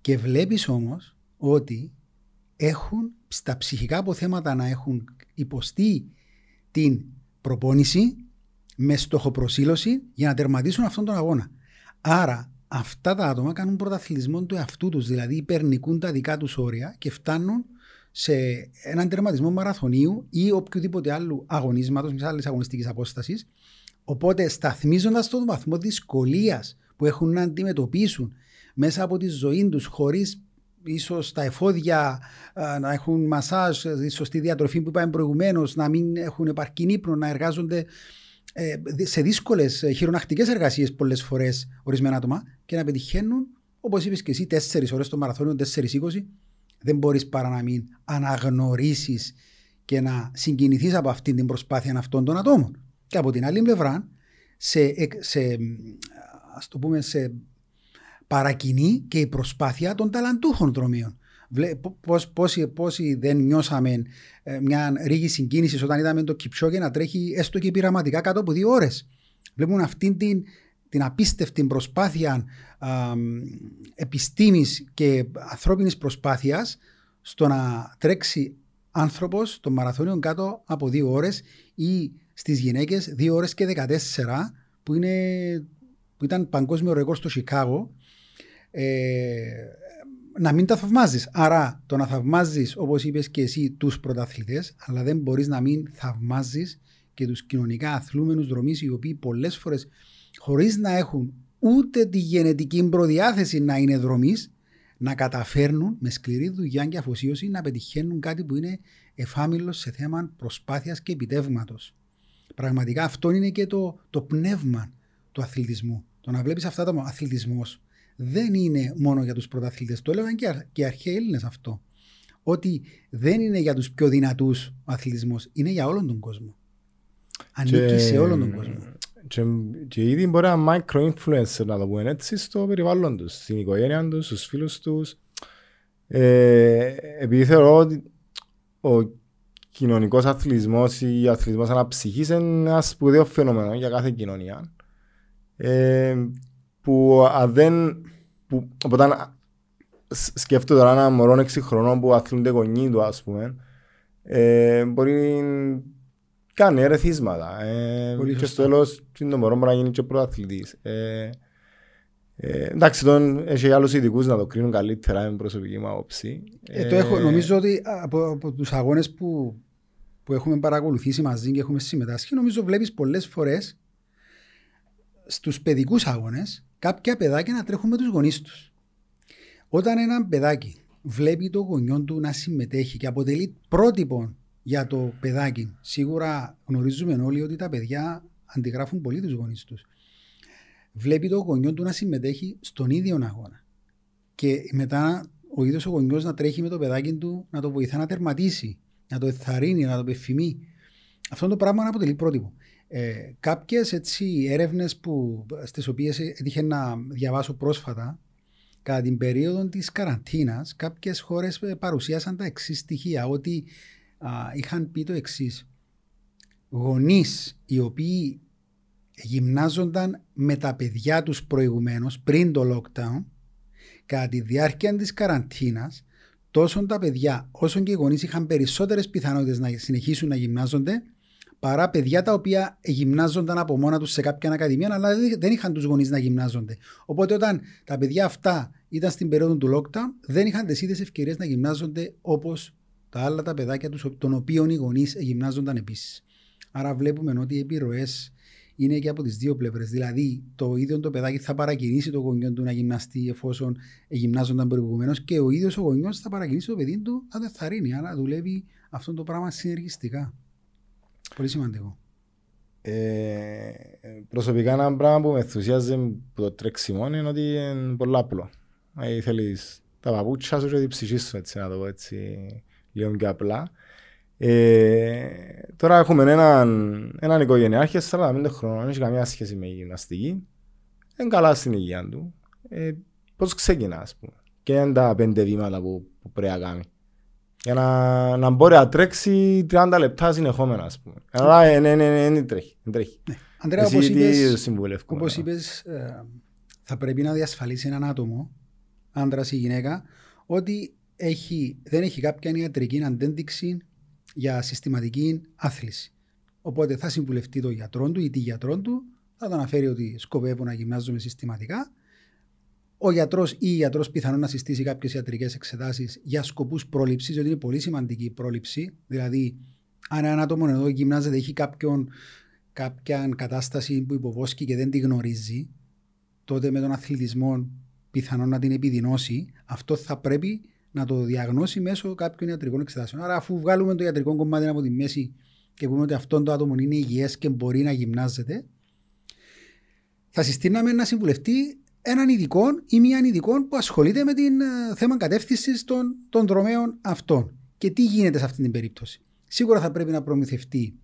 και βλέπεις όμως ότι έχουν στα ψυχικά αποθέματα να έχουν υποστεί την προπόνηση με στοχοπροσύλωση για να τερματίσουν αυτόν τον αγώνα. Άρα αυτά τα άτομα κάνουν πρωταθλητισμό του εαυτού τους, δηλαδή υπερνικούν τα δικά τους όρια και φτάνουν σε έναν τερματισμό μαραθωνίου ή οποιοδήποτε άλλου αγωνίσματος, μιας άλλης αγωνιστικής απόστασης. Οπότε, σταθμίζοντας τον βαθμό δυσκολίας που έχουν να αντιμετωπίσουν μέσα από τη ζωή τους, χωρίς ίσως τα εφόδια να έχουν μασάζ, η σωστή διατροφή που είπαμε προηγουμένως, να μην έχουν επαρκή ύπνο, να εργάζονται ε, σε δύσκολες χειρονακτικές εργασίες πολλές φορές ορισμένα άτομα και να πετυχαίνουν, όπως είπες και εσύ, 4 ώρες το μαραθώνιο, 4-20, δεν μπορείς παρά να μην αναγνωρίσεις και να συγκινηθείς από αυτή την προσπάθεια αυτών των ατόμων. Και από την άλλη πλευρά, σε, σε, ας το πούμε, σε παρακινεί και η προσπάθεια των ταλαντούχων δρομίων. Πώς, πόσοι, πόσοι δεν νιώσαμε ε, μια ρίγη συγκίνησης όταν είδαμε το Κιψόγε να τρέχει έστω και πειραματικά κάτω από δύο ώρες. Βλέπουν αυτήν την, την απίστευτη προσπάθεια α, επιστήμης και ανθρώπινης προσπάθειας στο να τρέξει άνθρωπος το μαραθώνιο κάτω από δύο ώρες ή στις γυναίκες δύο ώρες και 14 που, είναι, που ήταν παγκόσμιο ρεκόρ στο Σικάγο ε, να μην τα θαυμάζεις. Άρα το να θαυμάζεις, όπως είπες και εσύ, τους πρωταθλητές, αλλά δεν μπορείς να μην θαυμάζεις και τους κοινωνικά αθλούμενους δρομή, οι οποίοι πολλές φορές χωρίς να έχουν ούτε τη γενετική προδιάθεση να είναι δρομή, να καταφέρνουν με σκληρή δουλειά και αφοσίωση να πετυχαίνουν κάτι που είναι εφάμιλος σε θέμα προσπάθειας και επιτεύγματος. Πραγματικά αυτό είναι και το, το πνεύμα του αθλητισμού. Το να βλέπεις αυτά το αθλητισμός δεν είναι μόνο για τους πρωταθλητές. Το έλεγαν και, και οι αρχαίοι Έλληνες αυτό. Ότι δεν είναι για τους πιο δυνατούς ο αθλητισμός, είναι για όλον τον κόσμο. Ανήκει και, σε όλον τον κόσμο. Και, και ήδη μπορεί να micro-influencer να το πούμε έτσι στο περιβάλλον τους, στην οικογένεια τους, στους φίλους τους. Ε, επειδή θεωρώ ότι ο κοινωνικός αθλητισμός ή ο αθλητισμός αναψυχής είναι ένα σπουδαίο φαινόμενο για κάθε κοινωνία. Ε, που αν δεν. Που, οπότε σκέφτομαι τώρα ένα μωρό 6 χρονών που αθλούνται γονεί του, ας πούμε, ε, μπορεί κάνει ερεθίσματα. Ε, και στο τέλος, το μωρό μπορεί να γίνει και πρωταθλητής. Ε, ε, εντάξει, τον έχει άλλους ειδικούς να το κρίνουν καλύτερα με προσωπική μου άποψη. Ε, το έχω, νομίζω ότι από, από τους αγώνες που, που έχουμε παρακολουθήσει μαζί και έχουμε συμμετάσχει, νομίζω βλέπεις πολλές φορές στους παιδικούς αγώνες κάποια παιδάκια να τρέχουν με τους γονείς τους. Όταν ένα παιδάκι βλέπει το γονιό του να συμμετέχει και αποτελεί πρότυπο για το παιδάκι, σίγουρα γνωρίζουμε όλοι ότι τα παιδιά αντιγράφουν πολύ τους γονείς τους. Βλέπει το γονιό του να συμμετέχει στον ίδιο αγώνα. Και μετά ο ίδιος ο γονιός να τρέχει με το παιδάκι του να το βοηθά να τερματίσει, να το εθαρρύνει, να το πεφημεί. Αυτό το πράγμα αποτελεί πρότυπο. Ε, κάποιες έτσι έρευνες που, στις οποίες έτυχε να διαβάσω πρόσφατα κατά την περίοδο της καραντίνας κάποιες χώρες ε, παρουσίασαν τα εξής στοιχεία ότι είχαν πει το εξής. γονείς οι οποίοι γυμνάζονταν με τα παιδιά τους προηγουμένως πριν το lockdown κατά τη διάρκεια της καραντίνας τόσο τα παιδιά όσο και οι γονείς είχαν περισσότερες πιθανότητες να συνεχίσουν να γυμνάζονται παρά παιδιά τα οποία γυμνάζονταν από μόνα τους σε κάποια ακαδημία, αλλά δεν είχαν τους γονείς να γυμνάζονται. Οπότε, όταν τα παιδιά αυτά ήταν στην περίοδο του lockdown, δεν είχαν τις ίδιες ευκαιρίες να γυμνάζονται όπως τα άλλα τα παιδάκια τους, των οποίων οι γονείς γυμνάζονταν επίσης. Άρα, βλέπουμε ότι οι επιρροές είναι και από τις δύο πλευρές. Δηλαδή, το ίδιο το παιδάκι θα παρακινήσει το γονιό του να γυμναστεί εφόσον γυμνάζονταν προηγουμένως και ο ίδιος ο γονιός θα παρακινήσει το παιδί του να το εθαρρύνει. Άρα, δουλεύει αυτό το πράγμα συνεργιστικά. Πολύ σημαντικό. Ε, προσωπικά ένα πράγμα που με ενθουσιάζει από το τρέξιμο είναι ότι είναι πολύ απλό. Δηλαδή θέλεις τα παπούτσια σου και την ψυχή σου, έτσι, να το πω έτσι, λίγο πιο απλά. Ε, τώρα έχουμε έναν, έναν οικογενειάρχη 45 χρόνων, δεν έχει καμία σχέση με γυμναστική. Είναι καλά στην υγεία του. Ε, πώς ξεκινά, ας πούμε. Και είναι τα πέντε βήματα που, που πρέπει να κάνει για να, να μπορεί να τρέξει 30 λεπτά συνεχόμενα, ας πούμε. Αλλά δεν ναι, ναι, ναι, τρέχει. τρέχει. Ναι. Αντρέα, όπως είπες, όπως είπες ε, θα πρέπει να διασφαλίσει έναν άτομο, άντρας ή γυναίκα, ότι έχει, δεν έχει κάποια ιατρική αντέντοιξη για συστηματική άθληση. Οπότε θα συμβουλευτεί τον γιατρό του ή τη γιατρό του, θα τον αναφέρει ότι σκοπεύω να γυμνάζομαι συστηματικά ο γιατρός ή η γιατρός πιθανόν να συστήσει κάποιες ιατρικές εξετάσεις για σκοπούς πρόληψης, διότι είναι πολύ σημαντική η πρόληψη. Δηλαδή, αν ένα άτομο εδώ γυμνάζεται, έχει κάποιον, κάποια κατάσταση που υποβόσκει και δεν τη γνωρίζει, τότε με τον αθλητισμό πιθανόν να την επιδεινώσει, αυτό θα πρέπει να το διαγνώσει μέσω κάποιων ιατρικών εξετάσεων. Άρα, αφού βγάλουμε το ιατρικό κομμάτι από τη μέση και πούμε ότι αυτό το άτομο είναι υγιές και μπορεί να γυμνάζεται, θα συστήναμε να συμβουλευτεί έναν ειδικό ή μία ειδικό που ασχολείται με την ε, θέμα κατεύθυνσης των, των δρομέων αυτών. Και τι γίνεται σε αυτή την περίπτωση. Σίγουρα θα πρέπει να προμηθευτεί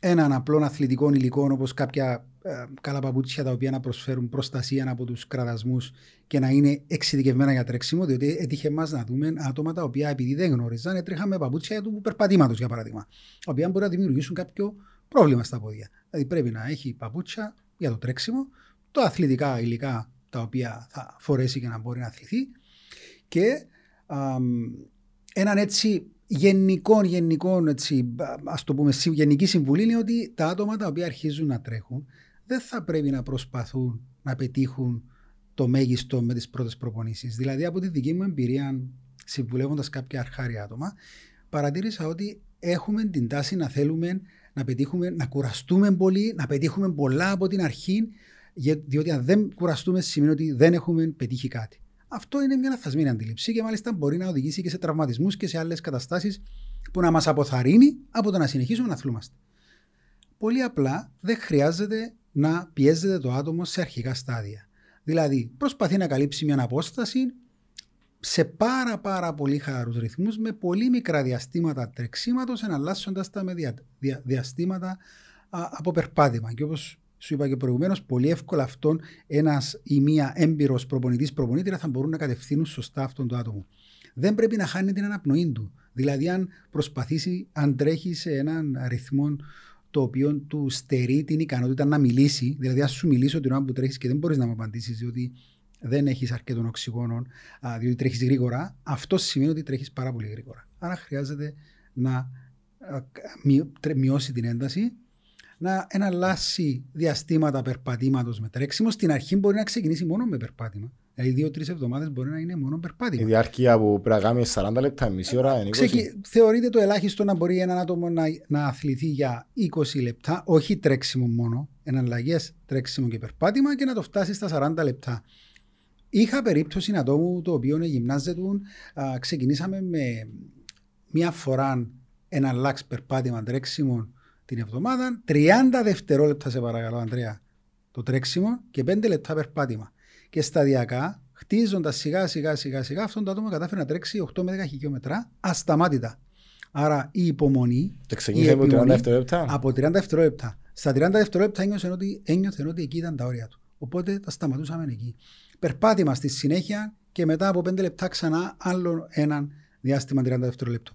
έναν απλό αθλητικό υλικό όπως κάποια ε, καλά παπούτσια τα οποία να προσφέρουν προστασία από τους κραδασμούς και να είναι εξειδικευμένα για τρέξιμο. Διότι έτυχε μας να δούμε άτομα τα οποία επειδή δεν γνώριζαν έτρεχαν με παπούτσια του περπατήματος για παράδειγμα. Τα οποία μπορεί να δημιουργήσουν κάποιο πρόβλημα στα πόδια. Δηλαδή πρέπει να έχει παπούτσια για το τρέξιμο, το αθλητικά υλικά τα οποία θα φορέσει και να μπορεί να αθληθεί και α, έναν έτσι γενικό, γενικό έτσι, ας το πούμε, γενική συμβουλή είναι ότι τα άτομα τα οποία αρχίζουν να τρέχουν δεν θα πρέπει να προσπαθούν να πετύχουν το μέγιστο με τις πρώτες προπονήσεις. Δηλαδή από τη δική μου εμπειρία συμβουλεύοντας κάποια αρχάρια άτομα παρατήρησα ότι έχουμε την τάση να θέλουμε να πετύχουμε, να κουραστούμε πολύ, να πετύχουμε πολλά από την αρχή διότι αν δεν κουραστούμε σημαίνει ότι δεν έχουμε πετύχει κάτι. Αυτό είναι μια λαθασμένη αντίληψη και μάλιστα μπορεί να οδηγήσει και σε τραυματισμούς και σε άλλες καταστάσεις που να μας αποθαρρύνει από το να συνεχίσουμε να αθλούμαστε. Πολύ απλά δεν χρειάζεται να πιέζεται το άτομο σε αρχικά στάδια. Δηλαδή, προσπαθεί να καλύψει μια απόσταση σε πάρα πάρα πολύ χαλαρούς ρυθμούς με πολύ μικρά διαστήματα τρεξίματος εναλλάσσοντας τα με δια, δια, διαστήματα α, από περπάτημα. Και όπως σου είπα και προηγουμένως, πολύ εύκολα αυτόν ένας ή μία έμπειρος προπονητής προπονήτρια θα μπορούν να κατευθύνουν σωστά αυτόν το άτομο. Δεν πρέπει να χάνει την αναπνοή του. Δηλαδή, αν προσπαθήσει, αν τρέχει σε έναν ρυθμό το οποίο του στερεί την ικανότητα να μιλήσει, δηλαδή, αν σου μιλήσω την ώρα που τρέχεις και δεν μπορείς να μου απαντήσεις, διότι δεν έχεις αρκετό οξυγόνο, διότι τρέχεις γρήγορα, αυτό σημαίνει ότι τρέχεις πάρα πολύ γρήγορα. Άρα χρειάζεται να μειώσει την ένταση να εναλλάσσει διαστήματα περπατήματος με τρέξιμο. Στην αρχή μπορεί να ξεκινήσει μόνο με περπάτημα. Δηλαδή, δύο-τρει εβδομάδες μπορεί να είναι μόνο περπάτημα. Η διάρκεια που πρέπει να κάνει 40 λεπτά, μισή ώρα, είναι 20. Ξεκι... Θεωρείται το ελάχιστο να μπορεί ένα άτομο να, να αθληθεί για 20 λεπτά, όχι τρέξιμο μόνο, εναλλαγέ τρέξιμο και περπάτημα και να το φτάσει στα 40 λεπτά. Είχα περίπτωση ατόμου το οποίο γυμνάζεται, ξεκινήσαμε με μία φορά εναλλάξ περπάτημα τρέξιμο την εβδομάδα, 30 δευτερόλεπτα σε παρακαλώ, Αντρέα, το τρέξιμο και 5 λεπτά περπάτημα. Και σταδιακά, χτίζοντας σιγά σιγά σιγά σιγά, αυτόν το άτομο κατάφερε να τρέξει 8 με 10 χιλιόμετρα ασταμάτητα. Άρα η υπομονή. Και ξεκίνησε από 30 δευτερόλεπτα. Από 30 δευτερόλεπτα. Στα 30 δευτερόλεπτα ένιωσε ότι, ένιωθε ότι εκεί ήταν τα όρια του. Οπότε τα σταματούσαμε εκεί. Περπάτημα στη συνέχεια και μετά από 5 λεπτά ξανά άλλο έναν διάστημα 30 δευτερόλεπτο.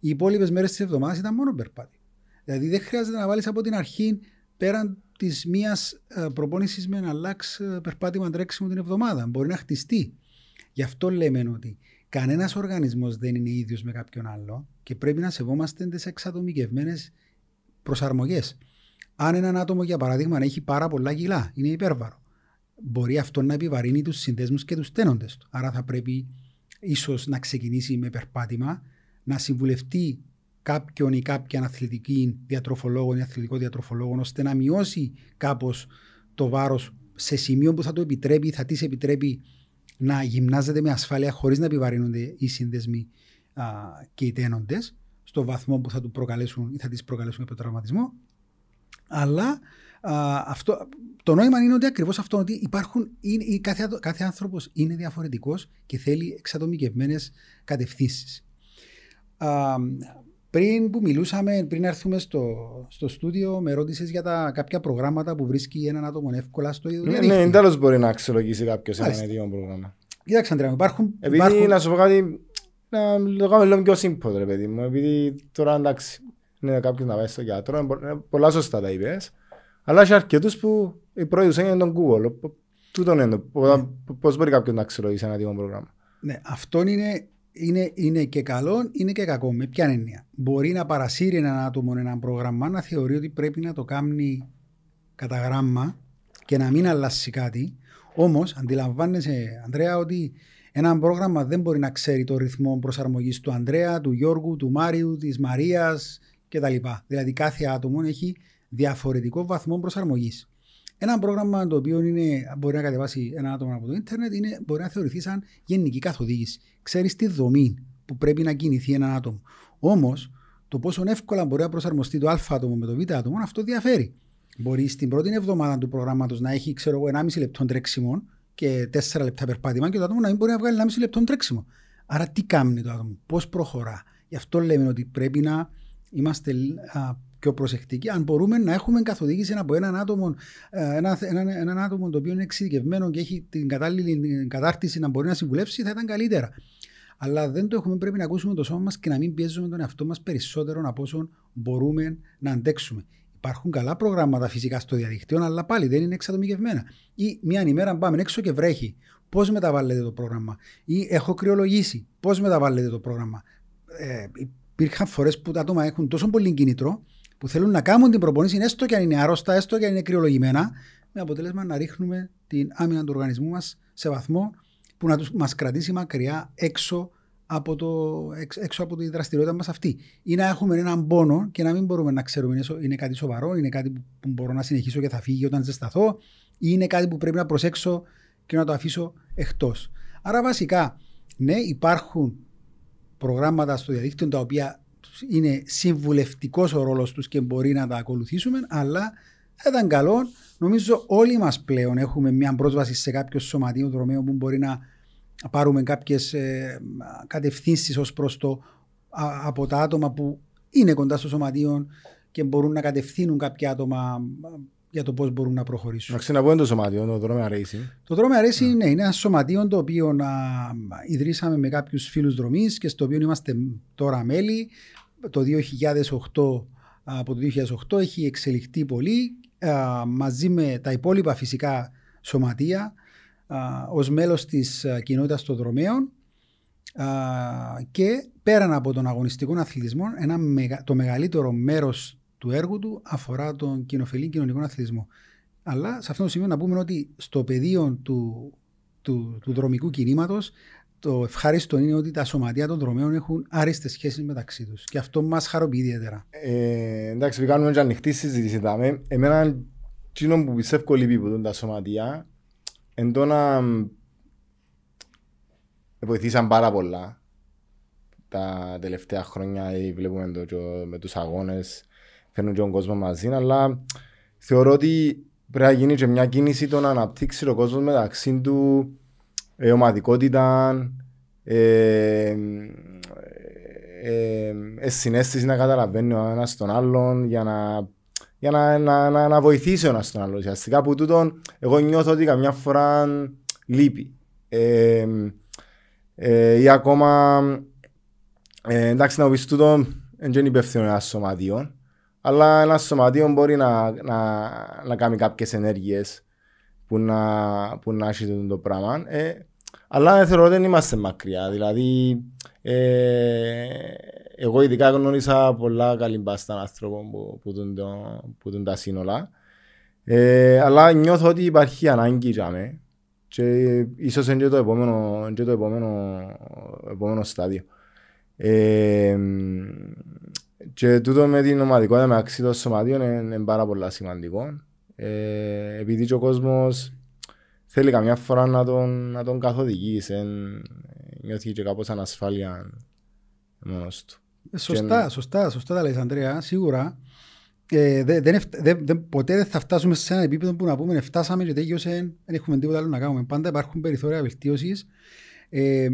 Οι υπόλοιπες μέρες της εβδομάδας ήταν μόνο περπάτημα. Δηλαδή δεν χρειάζεται να βάλεις από την αρχή πέραν της μίας ε, προπόνησης με ένα λάξ ε, περπάτημα τρέξιμο την εβδομάδα. Μπορεί να χτιστεί. Γι' αυτό λέμε ότι κανένας οργανισμός δεν είναι ίδιος με κάποιον άλλο και πρέπει να σεβόμαστε τις εξατομικευμένες προσαρμογές. Αν ένα άτομο, για παράδειγμα, έχει πάρα πολλά κιλά, είναι υπέρβαρο, μπορεί αυτό να επιβαρύνει τους συνδέσμους και τους τένοντες του. Άρα θα πρέπει ίσως να ξεκινήσει με περπάτημα, να συμβουλευτεί κάποιον ή κάποια αθλητική διατροφολόγο ή αθλητικό διατροφολόγο ώστε να μειώσει κάπως το βάρος σε σημείο που θα το επιτρέπει, θα της επιτρέπει να γυμνάζεται με ασφάλεια χωρίς να επιβαρύνονται οι σύνδεσμοι α, και οι τένοντες στο βαθμό που θα του προκαλέσουν ή θα τις προκαλέσουν από τραυματισμό. Αλλά α, αυτό, το νόημα είναι ότι ακριβώς αυτό ότι υπάρχουν, είναι, κάθε, κάθε άνθρωπος είναι διαφορετικός και θέλει εξατομικευμένες κατευθύνσεις. Πριν που μιλούσαμε, πριν έρθουμε στο, στο στούντιο, με ρώτησες για τα κάποια προγράμματα που βρίσκει έναν άτομο εύκολα στο ίδιο Ναι, ναι, τέλο μπορεί να αξιολογήσει κάποιος ένα ίδιο πρόγραμμα. Κοίταξε, Αντρέα, υπάρχουν. Επειδή υπάρχουν... να σου πω κάτι, να το κάνουμε λίγο πιο simple, ρε παιδί μου. Επειδή τώρα εντάξει, είναι κάποιος να πάει στο γιατρό, είναι πολλά σωστά τα είπες. Αλλά έχει αρκετούς που η πρώτη τους είναι τον Google. Τούτον είναι. Πώς μπορεί κάποιος να αξιολογήσει ένα ίδιο πρόγραμμα. Ναι, αυτό είναι είναι, είναι και καλό, είναι και κακό. Με ποια έννοια. Μπορεί να παρασύρει έναν άτομο ένα πρόγραμμα να θεωρεί ότι πρέπει να το κάνει κατά γράμμα και να μην αλλάξει κάτι, Όμως, αντιλαμβάνεσαι, Ανδρέα, ότι ένα πρόγραμμα δεν μπορεί να ξέρει το ρυθμό προσαρμογής του Ανδρέα, του Γιώργου, του Μάριου, της Μαρίας κτλ. Δηλαδή, κάθε άτομο έχει διαφορετικό βαθμό προσαρμογής. Ένα πρόγραμμα το οποίο είναι, μπορεί να κατεβάσει ένα άτομο από το Ιντερνετ είναι, μπορεί να θεωρηθεί σαν γενική καθοδήγηση. Ξέρεις τη δομή που πρέπει να κινηθεί ένα άτομο. Όμως, το πόσο εύκολα μπορεί να προσαρμοστεί το Α άτομο με το Β άτομο, αυτό διαφέρει. Μπορεί στην πρώτη εβδομάδα του προγράμματος να έχει, ξέρω εγώ, 1,5 λεπτό τρέξιμο και 4 λεπτά περπάτημα και το άτομο να μην μπορεί να βγάλει 1,5 λεπτό τρέξιμο. Άρα, τι κάνει το άτομο, πώς προχωρά. Γι' αυτό λέμε ότι πρέπει να είμαστε πιο προσεκτικοί. Αν μπορούμε να έχουμε καθοδήγηση από έναν άτομο, ε, ένα, ένα, έναν άτομο το οποίο είναι εξειδικευμένο και έχει την κατάλληλη κατάρτιση να μπορεί να συμβουλεύσει, θα ήταν καλύτερα. Αλλά δεν το έχουμε, πρέπει να ακούσουμε το σώμα μας και να μην πιέζουμε τον εαυτό μας περισσότερο από όσο μπορούμε να αντέξουμε. Υπάρχουν καλά προγράμματα φυσικά στο διαδίκτυο, αλλά πάλι δεν είναι εξατομικευμένα. Ή μια ημέρα πάμε έξω και βρέχει. Πώς μεταβάλλεται το πρόγραμμα; Ή έχω κρυολογήσει. Πώς μεταβάλλεται το πρόγραμμα; Ε, υπήρχαν φορές που τα άτομα έχουν τόσο πολύ κίνητρο που θέλουν να κάνουν την προπονήση, έστω και αν είναι άρρωστα, έστω και αν είναι κρυολογημένα, με αποτέλεσμα να ρίχνουμε την άμυνα του οργανισμού μας σε βαθμό που να μας κρατήσει μακριά έξω από, το, έξω από τη δραστηριότητα μας αυτή. Ή να έχουμε έναν πόνο και να μην μπορούμε να ξέρουμε είναι κάτι σοβαρό, είναι κάτι που μπορώ να συνεχίσω και θα φύγει όταν ζεσταθώ, ή είναι κάτι που πρέπει να προσέξω και να το αφήσω εκτός. Άρα βασικά, ναι, υπάρχουν προγράμματα στο διαδίκτυο τα οποία είναι συμβουλευτικός ο ρόλος τους και μπορεί να τα ακολουθήσουμε, αλλά θα ήταν καλό. Νομίζω όλοι μας πλέον έχουμε μια πρόσβαση σε κάποιο σωματείο δρομέο που μπορεί να πάρουμε κάποιες ε, κατευθύνσεις ως προς το από τα άτομα που είναι κοντά στο σωματείο και μπορούν να κατευθύνουν κάποια άτομα για το πώς μπορούν να προχωρήσουν. Να ξαναπώ το σωματείο, το Dromea Racing. Το Dromea Racing ναι, είναι ένα σωματείο το οποίο να, ιδρύσαμε με κάποιους φίλους δρομής και στο οποίο είμαστε τώρα μέλη. Το 2008, από το 2008 έχει εξελιχθεί πολύ μαζί με τα υπόλοιπα φυσικά σωματεία ως μέλος της κοινότητας των δρομέων και πέραν από τον αγωνιστικό αθλητισμό ένα, το μεγαλύτερο μέρος του έργου του αφορά τον κοινοφιλή κοινωνικό αθλητισμό. Αλλά σε αυτό το σημείο να πούμε ότι στο πεδίο του, του, του δρομικού κινήματος το ευχάριστο είναι ότι τα σωματεία των δρομέων έχουν άριστες σχέσεις μεταξύ τους. Και αυτό μας χαροποιεί ιδιαίτερα. Ε, εντάξει, κάνουμε και ανοιχτή συζήτηση. Εμένα, εκείνο που πιστεύω λείπει από τα σωματεία Εν να βοηθήσαν πάρα πολλά τα τελευταία χρόνια βλέπουμε το με τους αγώνες φέρνουν και τον κόσμο μαζί αλλά θεωρώ ότι πρέπει να γίνει και μια κίνηση το να αναπτύξει ο κόσμος μεταξύ του ε, ομαδικότητα ε, ε, ε, συνέστηση να καταλαβαίνει ο ένας τον άλλον για να για να, να, να, να βοηθήσει ο ένας τον άλλο. Ουσιαστικά που τούτον, εγώ νιώθω ότι καμιά φορά λείπει. Ε, ε, ή ακόμα, ε, εντάξει να πεις τούτο, δεν είναι υπεύθυνο ένα σωματείο, αλλά ένα σωματείο μπορεί να, να, να κάνει κάποιες ενέργειες που να, που να έχει το πράγμα. Ε, αλλά θεωρώ ότι δεν είμαστε μακριά. Δηλαδή, ε, εγώ ειδικά γνώρισα πολλά καλή μπάστα άνθρωπων που, που, που, που τα σύνολα. Ε, αλλά νιώθω ότι υπάρχει ανάγκη για μέ. Και ίσως είναι και το επόμενο, και το επόμενο, επόμενο στάδιο. Ε, και τούτο με την ομαδικότητα με αξίδο σωματείων είναι, είναι πάρα πολύ σημαντικό. Ε, επειδή και ο κόσμος θέλει καμιά φορά να τον, να τον καθοδηγήσει, νιώθει και κάπως ανασφάλεια μόνος του. Ε, σωστά, σωστά, σωστά τα λες Αντρέα, σίγουρα. Ε, δε, δεν, δε, δε, ποτέ δεν θα φτάσουμε σε ένα επίπεδο που να πούμε φτάσαμε και τέλειωσε, δεν έχουμε τίποτα άλλο να κάνουμε. Πάντα υπάρχουν περιθώρια βελτίωσης. Ε,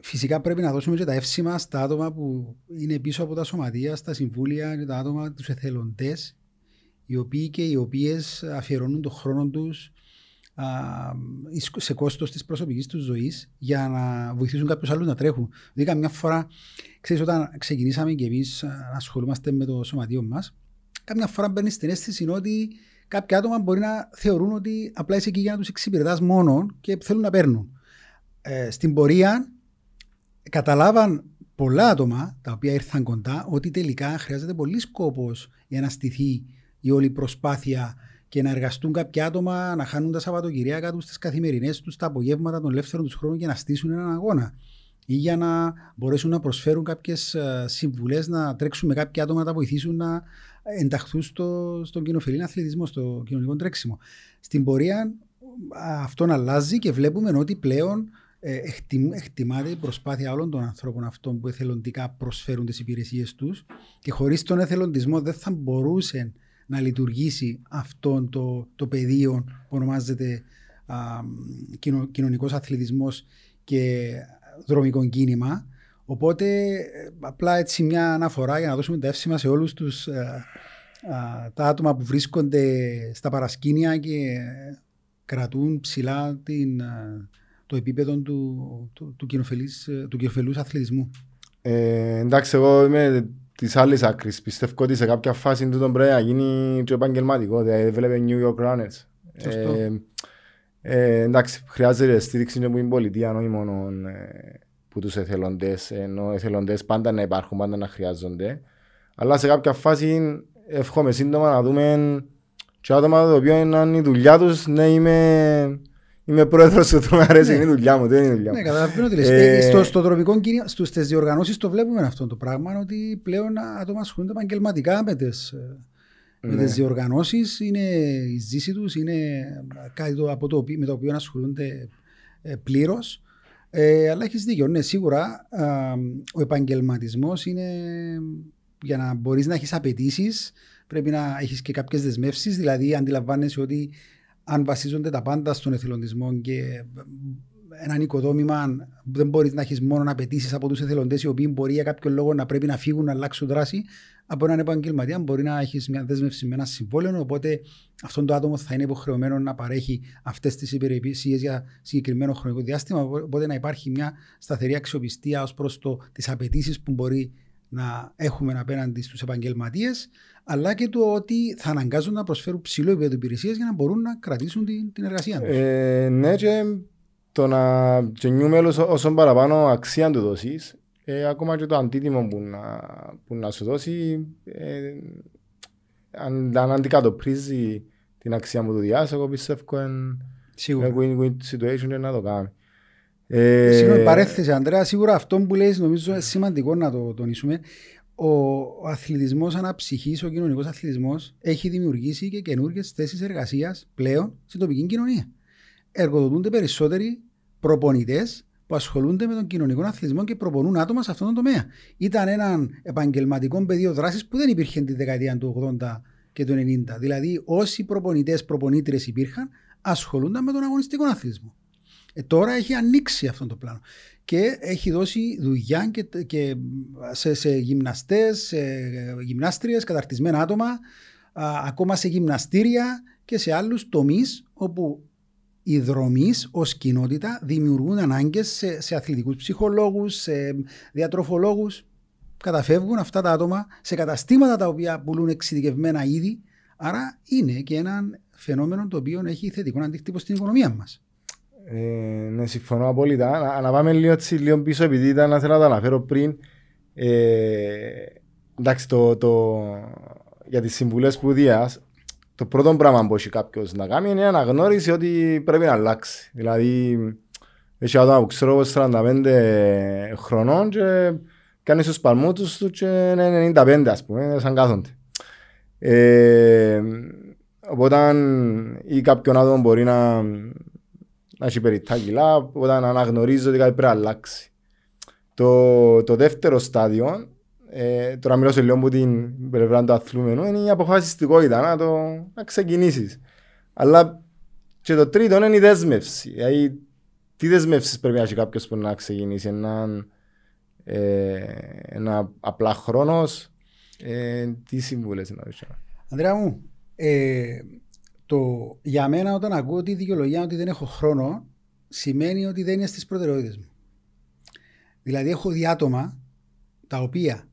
φυσικά πρέπει να δώσουμε και τα εύσημα στα άτομα που είναι πίσω από τα σωματεία, στα συμβούλια και τα άτομα, τους εθελοντές, οι οποίοι και οι οποίες αφιερώνουν τον χρόνο τους σε κόστος της προσωπικής τους ζωής για να βοηθήσουν κάποιους άλλους να τρέχουν. Δηλαδή, καμιά φορά, ξέρεις, όταν ξεκινήσαμε και εμείς να ασχολούμαστε με το σωματείο μας, καμιά φορά μπαίνεις στην αίσθηση ότι κάποια άτομα μπορεί να θεωρούν ότι απλά είσαι εκεί για να τους εξυπηρετάς μόνο και θέλουν να παίρνουν. Ε, στην πορεία, καταλάβαν πολλά άτομα τα οποία ήρθαν κοντά ότι τελικά χρειάζεται πολύ σκόπος για να στηθεί η όλη προσπάθεια και να εργαστούν κάποια άτομα να χάνουν τα Σαββατοκυριακά τους, τις καθημερινές τους, τα απογεύματα των ελεύθερων τους χρόνων και να στήσουν έναν αγώνα. Ή για να μπορέσουν να προσφέρουν κάποιες συμβουλές, να τρέξουν με κάποια άτομα να τα βοηθήσουν να ενταχθούν στο, στον κοινοφιλή αθλητισμό, στο κοινωνικό τρέξιμο. Στην πορεία αυτό αλλάζει και βλέπουμε ότι πλέον ε, εκτιμάται η προσπάθεια όλων των ανθρώπων αυτών που εθελοντικά προσφέρουν τις υπηρεσίες τους και χωρίς τον εθελοντισμό δεν θα μπορούσε να λειτουργήσει αυτό το, το πεδίο που ονομάζεται κοινο, κοινωνικός αθλητισμός και δρομικό κίνημα. Οπότε απλά έτσι μια αναφορά για να δώσουμε τα εύσημα σε όλους τους α, α, τα άτομα που βρίσκονται στα παρασκήνια και κρατούν ψηλά την, το επίπεδο του, του, του, του κοινοφελούς αθλητισμού. Ε, εντάξει, εγώ είμαι της άλλης άκρης. Πιστεύω ότι σε κάποια φάση του τον πρέπει να γίνει και επαγγελματικό. Δηλαδή, βλέπε New York Runners. Ε, ε, εντάξει, χρειάζεται στήριξη από την πολιτεία, όχι μόνο ε, που τους εθελοντές. Ενώ εθελοντές πάντα να υπάρχουν, πάντα να χρειάζονται. Αλλά σε κάποια φάση εύχομαι σύντομα να δούμε και άτομα το οποίο είναι η δουλειά τους να είμαι Είμαι πρόεδρος του το μου αρέσει, είναι η δουλειά μου, δεν είναι η δουλειά μου. Ναι, καταλαβαίνω τι λες. Ε, στο, στο τροπικό κίνημα, στις διοργανώσεις το βλέπουμε αυτό το πράγμα, ότι πλέον άτομα ασχολούνται επαγγελματικά με τις με τις ναι. διοργανώσεις, είναι η ζήση τους, είναι κάτι το, από το, με το οποίο ασχολούνται ε, πλήρως. Ε, αλλά έχεις δίκιο. Ναι, σίγουρα α, ο επαγγελματισμός είναι για να μπορείς να έχεις απαιτήσεις, πρέπει να έχεις και κάποιες δεσμεύσεις. Δηλαδή, αντιλαμβάνεσαι ότι αν βασίζονται τα πάντα στον εθελοντισμό και έναν οικοδόμημα δεν μπορείς να έχεις μόνο απαιτήσεις από τους εθελοντές οι οποίοι μπορεί για κάποιο λόγο να πρέπει να φύγουν, να αλλάξουν δράση. Από έναν επαγγελματία μπορεί να έχεις μια δέσμευση με ένα συμβόλαιο. Οπότε αυτό το άτομο θα είναι υποχρεωμένο να παρέχει αυτές τις υπηρεσίες για συγκεκριμένο χρονικό διάστημα. Οπότε να υπάρχει μια σταθερή αξιοπιστία ως προς τις απαιτήσεις που μπορεί να έχουμε απέναντι στου επαγγελματίε, αλλά και το ότι θα αναγκάζουν να προσφέρουν ψηλό επίπεδο υπηρεσία για να μπορούν να κρατήσουν την, την εργασία του. Ε, ναι, και το να γεννιούμε όσο παραπάνω αξία του δώσει, ε, ακόμα και το αντίτιμο που να, που να σου δώσει, ε, αν, αν αντικατοπρίζει την αξία μου του διάσου, εγώ πιστεύω είναι win-win situation να το κάνει. Ε... Συγγνώμη, παρέθεση, Αντρέα, σίγουρα αυτό που λέει νομίζω είναι σημαντικό να το τονίσουμε. Ο, ο αθλητισμός αναψυχής, ο κοινωνικός αθλητισμός, έχει δημιουργήσει και καινούργιες θέσεις εργασίας πλέον στην τοπική κοινωνία. Εργοδοτούνται περισσότεροι προπονητές που ασχολούνται με τον κοινωνικό αθλητισμό και προπονούν άτομα σε αυτόν τον τομέα. Ήταν ένα επαγγελματικό πεδίο δράσης που δεν υπήρχε τη δεκαετία του 80 και του 90. Δηλαδή, όσοι προπονητές, προπονήτρε υπήρχαν, ασχολούνταν με τον αγωνιστικό αθλητισμό. Ε, τώρα έχει ανοίξει αυτό το πλάνο και έχει δώσει δουλειά και, και σε, σε γυμναστές, σε γυμνάστριες, καταρτισμένα άτομα, α, ακόμα σε γυμναστήρια και σε άλλους τομείς όπου οι δρομείς ως κοινότητα δημιουργούν ανάγκες σε, σε αθλητικούς ψυχολόγους, σε διατροφολόγους. Καταφεύγουν αυτά τα άτομα σε καταστήματα τα οποία πουλούν εξειδικευμένα είδη. Άρα είναι και ένα φαινόμενο το οποίο έχει θετικό αντίκτυπο στην οικονομία μας. Ε, ναι, συμφωνώ απόλυτα. Να, να πάμε λίγο, έτσι, λίγο πίσω, επειδή ήταν να θέλω να το αναφέρω πριν. Ε, εντάξει, το, το, για τις συμβουλές που δίας, το πρώτο πράγμα που έχει κάποιος να κάνει είναι να αναγνώριση ότι πρέπει να αλλάξει. Δηλαδή, έχει άτομα που ξέρω 45 χρονών και κάνει του παλμούς του και είναι 95, ας πούμε, σαν κάθονται. Ε, οπότε, ή κάποιον άτομο μπορεί να να έχει περιττά κιλά, όταν αναγνωρίζω ότι κάτι πρέπει να αλλάξει. Το, το δεύτερο στάδιο, ε, τώρα μιλώ σε λίγο από την πλευρά του αθλούμενου, είναι η αποφασιστικότητα, να, το, να ξεκινήσεις. Αλλά και το τρίτο είναι η δέσμευση. Δηλαδή, τι δέσμευσης πρέπει να έχει κάποιος που να ξεκινήσει, ένα, ε, ένα απλά χρόνος, ε, τι συμβουλές να δώσει. Ανδρέα μου, ε, το, για μένα όταν ακούω τη δικαιολογία ότι δεν έχω χρόνο σημαίνει ότι δεν είναι στις προτεραιότητες μου. Δηλαδή έχω διάτομα τα οποία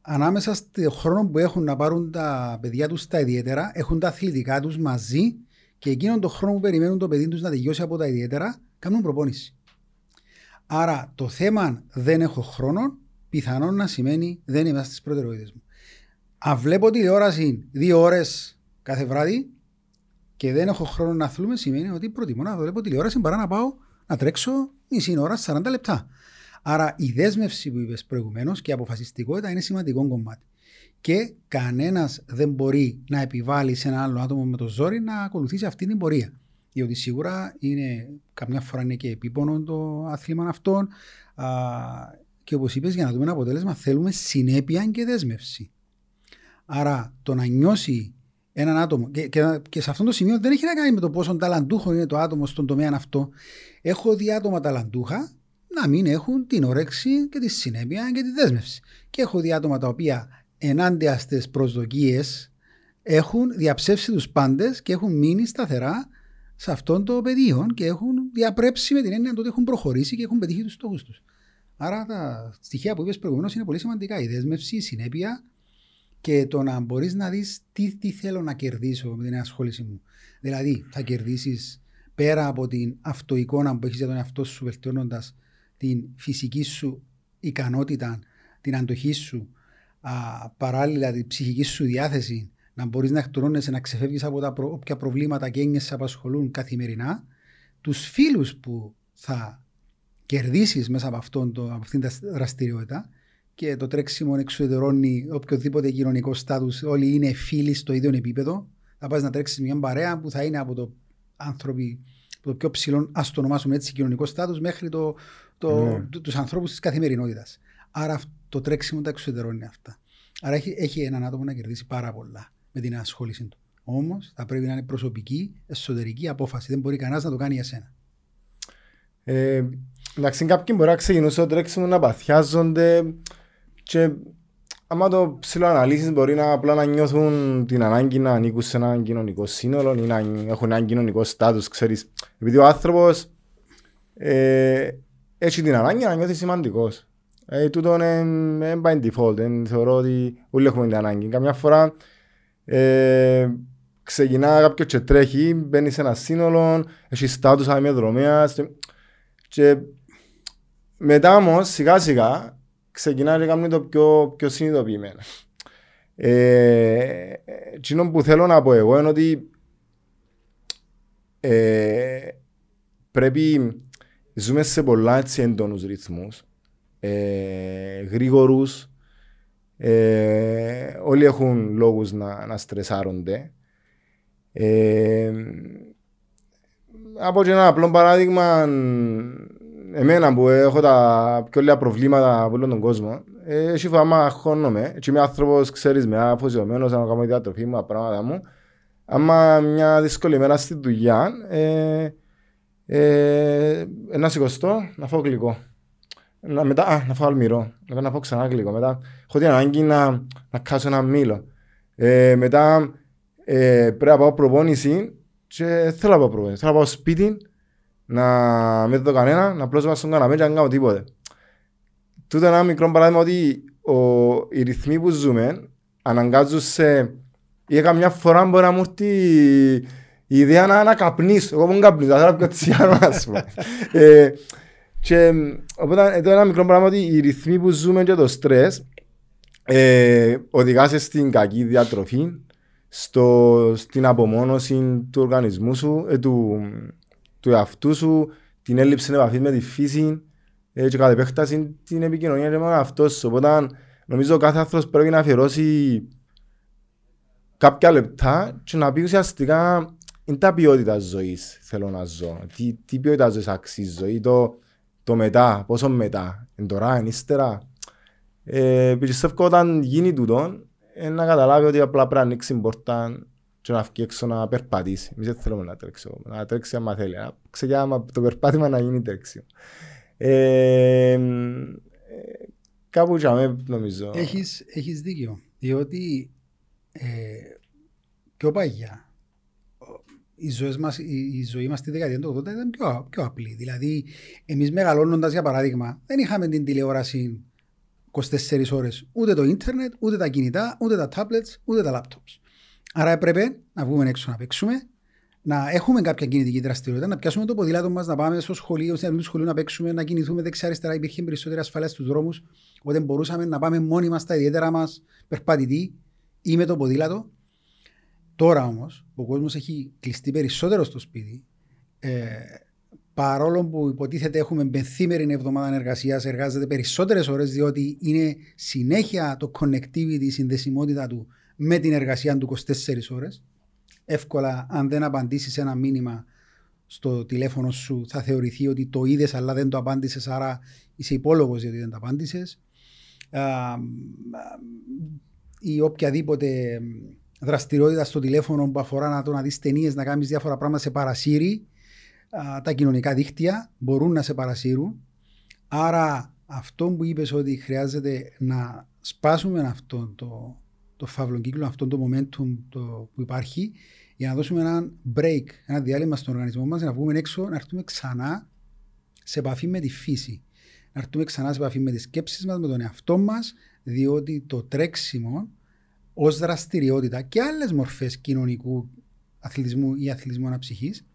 ανάμεσα στο χρόνο που έχουν να πάρουν τα παιδιά τους τα ιδιαίτερα έχουν τα αθλητικά τους μαζί και εκείνον τον χρόνο που περιμένουν το παιδί τους να τελειώσει από τα ιδιαίτερα κάνουν προπόνηση. Άρα το θέμα δεν έχω χρόνο πιθανόν να σημαίνει δεν είμαι στις προτεραιότητες μου. Αν βλέπω τηλεόραση δύο ώρες κάθε βράδυ και δεν έχω χρόνο να αθλούμε, σημαίνει ότι προτιμώ να βλέπω τηλεόραση παρά να πάω να τρέξω μισή ώρα, 40 λεπτά. Άρα η δέσμευση που είπες προηγουμένως και η αποφασιστικότητα είναι σημαντικό κομμάτι. Και κανένας δεν μπορεί να επιβάλλει σε ένα άλλο άτομο με το ζόρι να ακολουθήσει αυτή την πορεία. Διότι σίγουρα είναι, καμιά φορά είναι και επίπονο το άθλημα αυτών. Α, και όπως είπες, για να δούμε ένα αποτέλεσμα, θέλουμε συνέπεια και δέσμευση. Άρα το να νιώσει έναν άτομο, και, και, και, σε αυτό το σημείο δεν έχει να κάνει με το πόσο ταλαντούχο είναι το άτομο στον τομέα αυτό. Έχω δει άτομα ταλαντούχα να μην έχουν την όρεξη και τη συνέπεια και τη δέσμευση. Και έχω δει άτομα τα οποία ενάντια στις προσδοκίες έχουν διαψεύσει τους πάντες και έχουν μείνει σταθερά σε αυτόν το πεδίο και έχουν διαπρέψει με την έννοια ότι έχουν προχωρήσει και έχουν πετύχει τους στόχους τους. Άρα τα στοιχεία που είπες προηγουμένως είναι πολύ σημαντικά. Η δέσμευση, η συνέπεια και το να μπορείς να δεις τι, τι θέλω να κερδίσω με την ασχόληση μου. Δηλαδή, θα κερδίσεις πέρα από την αυτοεικόνα που έχεις για τον εαυτό σου, βελτιώνοντας την φυσική σου ικανότητα, την αντοχή σου, α, παράλληλα την ψυχική σου διάθεση, να μπορείς να εκτονώνεσαι, να ξεφεύγεις από τα προ, όποια προβλήματα και έννοιες σε απασχολούν καθημερινά, τους φίλους που θα κερδίσεις μέσα από, αυτόν το, από αυτήν την δραστηριότητα και το τρέξιμο εξουδετερώνει οποιοδήποτε κοινωνικό στάτους. Όλοι είναι φίλοι στο ίδιο επίπεδο. Θα πας να τρέξεις μια παρέα που θα είναι από το άνθρωποι το πιο ψηλό, ας το ονομάσουμε έτσι, κοινωνικό στάτους μέχρι το, το, ναι. τους ανθρώπους της καθημερινότητας. Άρα το τρέξιμο τα εξουδετερώνει αυτά. Άρα έχει, έχει έναν άτομο να κερδίσει πάρα πολλά με την ασχόλησή του. Όμως θα πρέπει να είναι προσωπική, εσωτερική απόφαση. Δεν μπορεί κανένας να το κάνει για σένα. Ε, εντάξει, κάποιοι μπορεί να ξεκινούν στο τρέξιμο να παθιάζονται και άμα το ψηλοαναλύσεις μπορεί να απλά να νιώθουν την ανάγκη να ανήκουν σε ένα κοινωνικό σύνολο ή να έχουν ένα κοινωνικό στάτους, ξέρεις. Επειδή ο άνθρωπος ε, έχει την ανάγκη να νιώθει σημαντικός. Ε, τούτο είναι by default, ε, θεωρώ ότι όλοι έχουμε την ανάγκη. Καμιά φορά ε, ξεκινά κάποιος και τρέχει, μπαίνει σε ένα σύνολο, έχει στάτους αμοιοδρομίας και μετά όμως σιγά σιγά ξεκινά και κάνει το πιο, πιο συνειδητοποιημένο. Ε, που θέλω να πω εγώ είναι ότι ε, πρέπει ζούμε σε πολλά έτσι έντονους ρυθμούς, ε, γρήγορους, ε, όλοι έχουν λόγους να, να στρεσάρονται. Ε, από ένα απλό παράδειγμα, εμένα που έχω τα πιο λίγα προβλήματα από όλον τον κόσμο, έχει φάμα αγχώνομαι και είμαι άνθρωπος, ξέρεις, με αφοσιωμένος να κάνω τη διατροφή μου, τα πράγματα μου. Άμα μια δύσκολη μέρα στη δουλειά, ε, ε, να σηκωστώ, να φάω γλυκό. Να, μετά, α, να φάω αλμυρό, μετά να φάω ξανά γλυκό. Μετά έχω την ανάγκη να, να κάσω ένα μήλο. Ε, μετά ε, πρέπει να πάω προπόνηση και θέλω να πάω προπόνηση. Θέλω να πάω σπίτι, να μην δω κανένα, να απλώς στον καναπέ και να κάνω τίποτε. Τούτο είναι ένα μικρό παράδειγμα ότι ο, οι ρυθμοί που ζούμε αναγκάζουν σε... Ή καμιά φορά μπορεί να μου έρθει η ιδέα να, να καπνίσω. Εγώ μου καπνίσω, θα θέλω τσιάνο ας πούμε. ε, και οπότε εδώ είναι ένα μικρό πράγμα ότι οι ρυθμοί που ζούμε και το στρες ε, οδηγάσαι στην κακή διατροφή, στο, στην απομόνωση του οργανισμού σου, ε, του, του εαυτού σου, την έλλειψη επαφής με τη φύση ε, και κατά επέκταση την επικοινωνία και με αυτό σου. Οπότε νομίζω κάθε άνθρωπος πρέπει να αφιερώσει κάποια λεπτά και να πει ουσιαστικά είναι τα ποιότητα ζωής θέλω να ζω. Τι, τι ποιότητα ζωής αξίζω ή το, το μετά, πόσο μετά, εν τώρα, εν ύστερα. Ε, πιστεύω όταν γίνει τούτο, ε, να καταλάβει ότι απλά πρέπει να ανοίξει πόρτα και να βγει έξω να περπατήσει. Εμείς δεν θέλουμε να τρέξει, να τρέξει άμα θέλει. Να ξεκινάμε το περπάτημα να γίνει τρέξιο. Ε, ε, κάπου για νομίζω. Έχεις, έχεις δίκιο. Διότι ε, πιο παγιά η ζωή μας, η, ζωή μας στη δεκαετία του 80 ήταν πιο, πιο απλή. Δηλαδή, εμείς μεγαλώνοντας για παράδειγμα, δεν είχαμε την τηλεόραση 24 ώρες, ούτε το ίντερνετ, ούτε τα κινητά, ούτε τα tablets, ούτε τα laptops. Άρα έπρεπε να βγούμε έξω να παίξουμε, να έχουμε κάποια κινητική δραστηριότητα, να πιάσουμε το ποδήλατο μας, να πάμε στο σχολείο, στην αυλή του σχολείου να παίξουμε, να κινηθούμε δεξιά-αριστερά. Υπήρχε περισσότερη ασφαλεία στους δρόμους, οπότε μπορούσαμε να πάμε μόνοι μας στα ιδιαίτερα μας περπατητή ή με το ποδήλατο. Τώρα όμως, ο κόσμος έχει κλειστεί περισσότερο στο σπίτι. Ε, παρόλο που υποτίθεται έχουμε πενθήμερη εβδομάδα εργασίας, εργάζεται περισσότερες ώρες διότι είναι συνέχεια το connectivity, η συνδεσιμότητα του με την εργασία του 24 ώρες. Εύκολα, αν δεν απαντήσεις ένα μήνυμα στο τηλέφωνο σου, θα θεωρηθεί ότι το είδες αλλά δεν το απάντησες, άρα είσαι υπόλογος γιατί δεν το απάντησες. Ή οποιαδήποτε δραστηριότητα στο τηλέφωνο που αφορά να το να δεις ταινίες, να κάνεις διάφορα πράγματα σε παρασύρει. Τα κοινωνικά δίκτυα μπορούν να σε παρασύρουν. Άρα αυτό που είπες ότι χρειάζεται να σπάσουμε αυτό το, το φαύλο κύκλο, αυτό το momentum το, που υπάρχει για να δώσουμε ένα break, ένα διάλειμμα στον οργανισμό μας, να βγούμε έξω, να έρθουμε ξανά σε επαφή με τη φύση. Να έρθουμε ξανά σε επαφή με τις σκέψεις μας, με τον εαυτό μας, διότι το τρέξιμο ως δραστηριότητα και άλλες μορφές κοινωνικού αθλητισμού ή αθλητισμού αναψυχής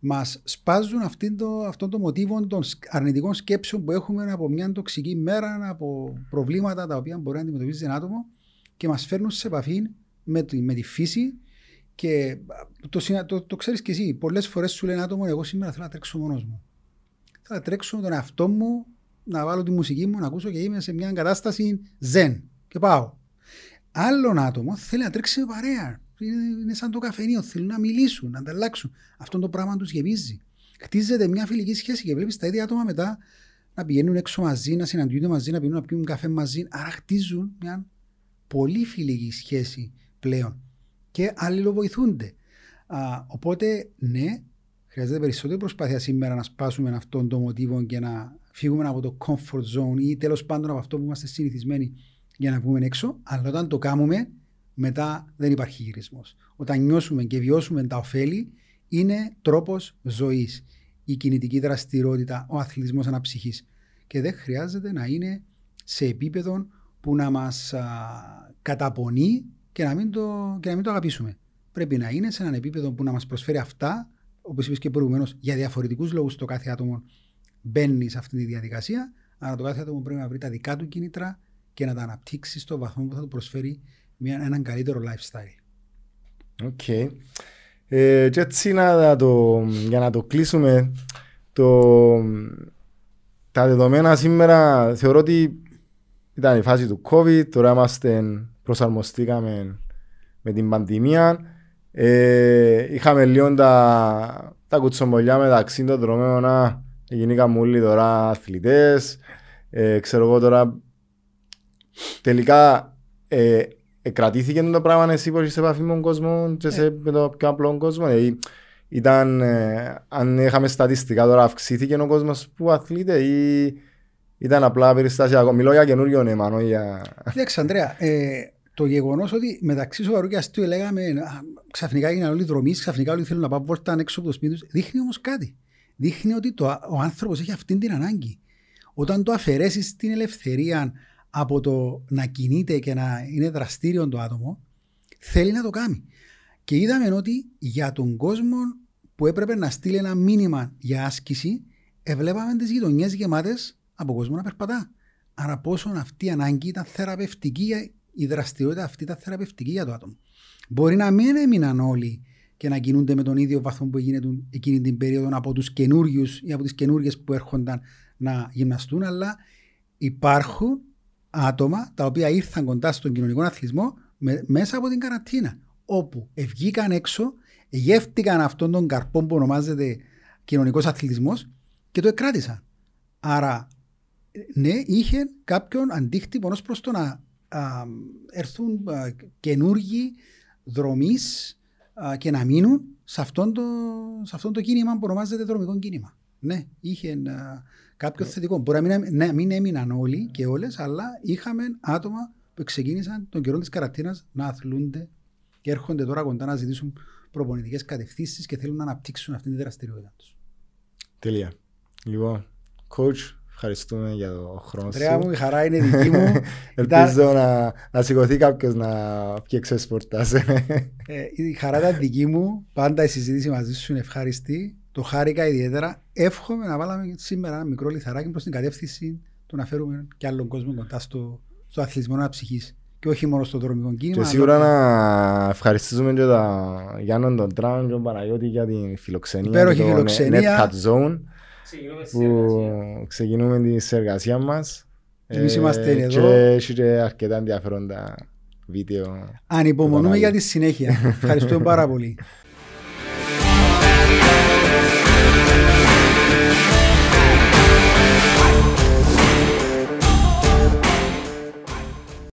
μας σπάζουν αυτόν το, αυτό το μοτίβο των αρνητικών σκέψεων που έχουμε από μια τοξική μέρα, από προβλήματα τα οποία μπορεί να αντιμετωπίζει ένα άτομο και μας φέρνουν σε επαφή με τη, με τη φύση και το, το, το, ξέρεις και εσύ, πολλές φορές σου λένε άτομο εγώ σήμερα θέλω να τρέξω μόνος μου. Θέλω να τρέξω με τον εαυτό μου, να βάλω τη μουσική μου, να ακούσω και είμαι σε μια κατάσταση ζεν και πάω. Άλλον άτομο θέλει να τρέξει με παρέα. Είναι σαν το καφενείο, θέλουν να μιλήσουν, να ανταλλάξουν. Αυτό το πράγμα τους γεμίζει. Χτίζεται μια φιλική σχέση και βλέπεις τα ίδια άτομα μετά να πηγαίνουν έξω μαζί, να συναντιούνται μαζί, να πηγαίνουν να πιούν καφέ μαζί. Άρα χτίζουν μια πολύ φιλική σχέση πλέον και αλληλοβοηθούνται. Α, οπότε, ναι, χρειάζεται περισσότερη προσπάθεια σήμερα να σπάσουμε αυτόν τον μοτίβο και να φύγουμε από το comfort zone ή τέλος πάντων από αυτό που είμαστε συνηθισμένοι για να βγούμε έξω. Αλλά όταν το κάνουμε, μετά δεν υπάρχει γυρισμός. Όταν νιώσουμε και βιώσουμε τα ωφέλη, είναι τρόπος ζωής. Η κινητική δραστηριότητα, ο αθλητισμός αναψυχής. Και δεν χρειάζεται να είναι σε επίπεδο που να μας καταπονεί και να, μην το, και να μην το αγαπήσουμε. Πρέπει να είναι σε έναν επίπεδο που να μας προσφέρει αυτά, όπως είπες και προηγουμένως, για διαφορετικούς λόγους το κάθε άτομο μπαίνει σε αυτή τη διαδικασία. Αλλά το κάθε άτομο πρέπει να βρει τα δικά του κίνητρα και να τα αναπτύξει στο βαθμό που θα του προσφέρει μια, έναν καλύτερο lifestyle. Ok. Okay. Ε, και έτσι να το, για να το κλείσουμε, το, τα δεδομένα σήμερα θεωρώ ότι ήταν η φάση του COVID, τώρα είμαστε προσαρμοστήκαμε με την πανδημία. Ε, είχαμε λίγο τα, τα κουτσομπολιά μεταξύ των δρομέων. Γίνηκαν όλοι τώρα αθλητές. Ε, ξέρω εγώ τώρα. Τελικά ε, ε, κρατήθηκε το πράγμα εσύ που είσαι επαφή με τον κόσμο και σε, με το πιο απλό κόσμο. Ε, ήταν, ε, αν είχαμε στατιστικά τώρα αυξήθηκε ο κόσμος που αθλείται ή ήταν απλά περιστασιακό. Μιλώ για καινούριο νέμα, για... Κοιτάξτε, Ανδρέα, ε, το γεγονός ότι μεταξύ σοβαρού και αστείου λέγαμε ξαφνικά έγιναν όλοι δρομή, ξαφνικά όλοι θέλουν να πάνε βόρτα έξω από το σπίτι τους, δείχνει όμως κάτι. Δείχνει ότι το, ο άνθρωπος έχει αυτή την ανάγκη. Όταν το αφαιρέσεις την ελευθερία από το να κινείται και να είναι δραστήριο το άτομο, θέλει να το κάνει. Και είδαμε ότι για τον κόσμο που έπρεπε να στείλει ένα μήνυμα για άσκηση, εβλέπαμε τις γειτονιές γεμάτες από κόσμο να περπατά. Άρα πόσο αυτή η ανάγκη ήταν θεραπευτική η δραστηριότητα αυτή ήταν θεραπευτική για το άτομο. Μπορεί να μην έμειναν όλοι και να κινούνται με τον ίδιο βαθμό που έγινε εκείνη την περίοδο από τους καινούριους ή από τις καινούργιες που έρχονταν να γυμναστούν, αλλά υπάρχουν άτομα τα οποία ήρθαν κοντά στον κοινωνικό αθλητισμό μέσα από την καρατίνα. Όπου βγήκαν έξω, γεύτηκαν αυτόν τον καρπό που ονομάζεται κοινωνικός αθλητισμός και το εκράτησαν. Άρα, ναι, είχε κάποιον αντίκτυπο ως προς το να α, έρθουν α, καινούργοι δρομείς και να μείνουν σε αυτό το, σε αυτόν το κίνημα που ονομάζεται δρομικό κίνημα. Ναι, είχε κάποιο ναι. θετικό. Μπορεί να μην, ναι, μην έμειναν όλοι και όλες, αλλά είχαμε άτομα που ξεκίνησαν τον καιρό της καρατίνα να αθλούνται και έρχονται τώρα κοντά να ζητήσουν προπονητικές κατευθύνσεις και θέλουν να αναπτύξουν αυτή τη δραστηριότητα τους. Τέλεια. Λοιπόν, coach, Ευχαριστούμε για το χρόνο σου. μου, η χαρά είναι δική μου. Ελπίζω να, να σηκωθεί κάποιος να πιει ξεσπορτάς. ε, η χαρά ήταν δική μου. Πάντα η συζήτηση μαζί σου είναι ευχάριστη. Το χάρηκα ιδιαίτερα. Εύχομαι να βάλαμε σήμερα ένα μικρό λιθαράκι προς την κατεύθυνση του να φέρουμε και άλλον κόσμο κοντά στο, στο αθλητισμό ψυχή. και όχι μόνο στο δρομικό κίνημα. Και σίγουρα να ευχαριστήσουμε και τα Γιάννον τον Τράουν και τον Παναγιώτη για την φιλοξενία. Υπέροχη το φιλοξενία. Net Cut Zone που ξεκινούμε τη συνεργασία μας. Εμείς είμαστε Ε, εδώ. Και έχει και αρκετά ενδιαφέροντα βίντεο. Ανυπομονούμε για τη συνέχεια. Ευχαριστούμε πάρα πολύ.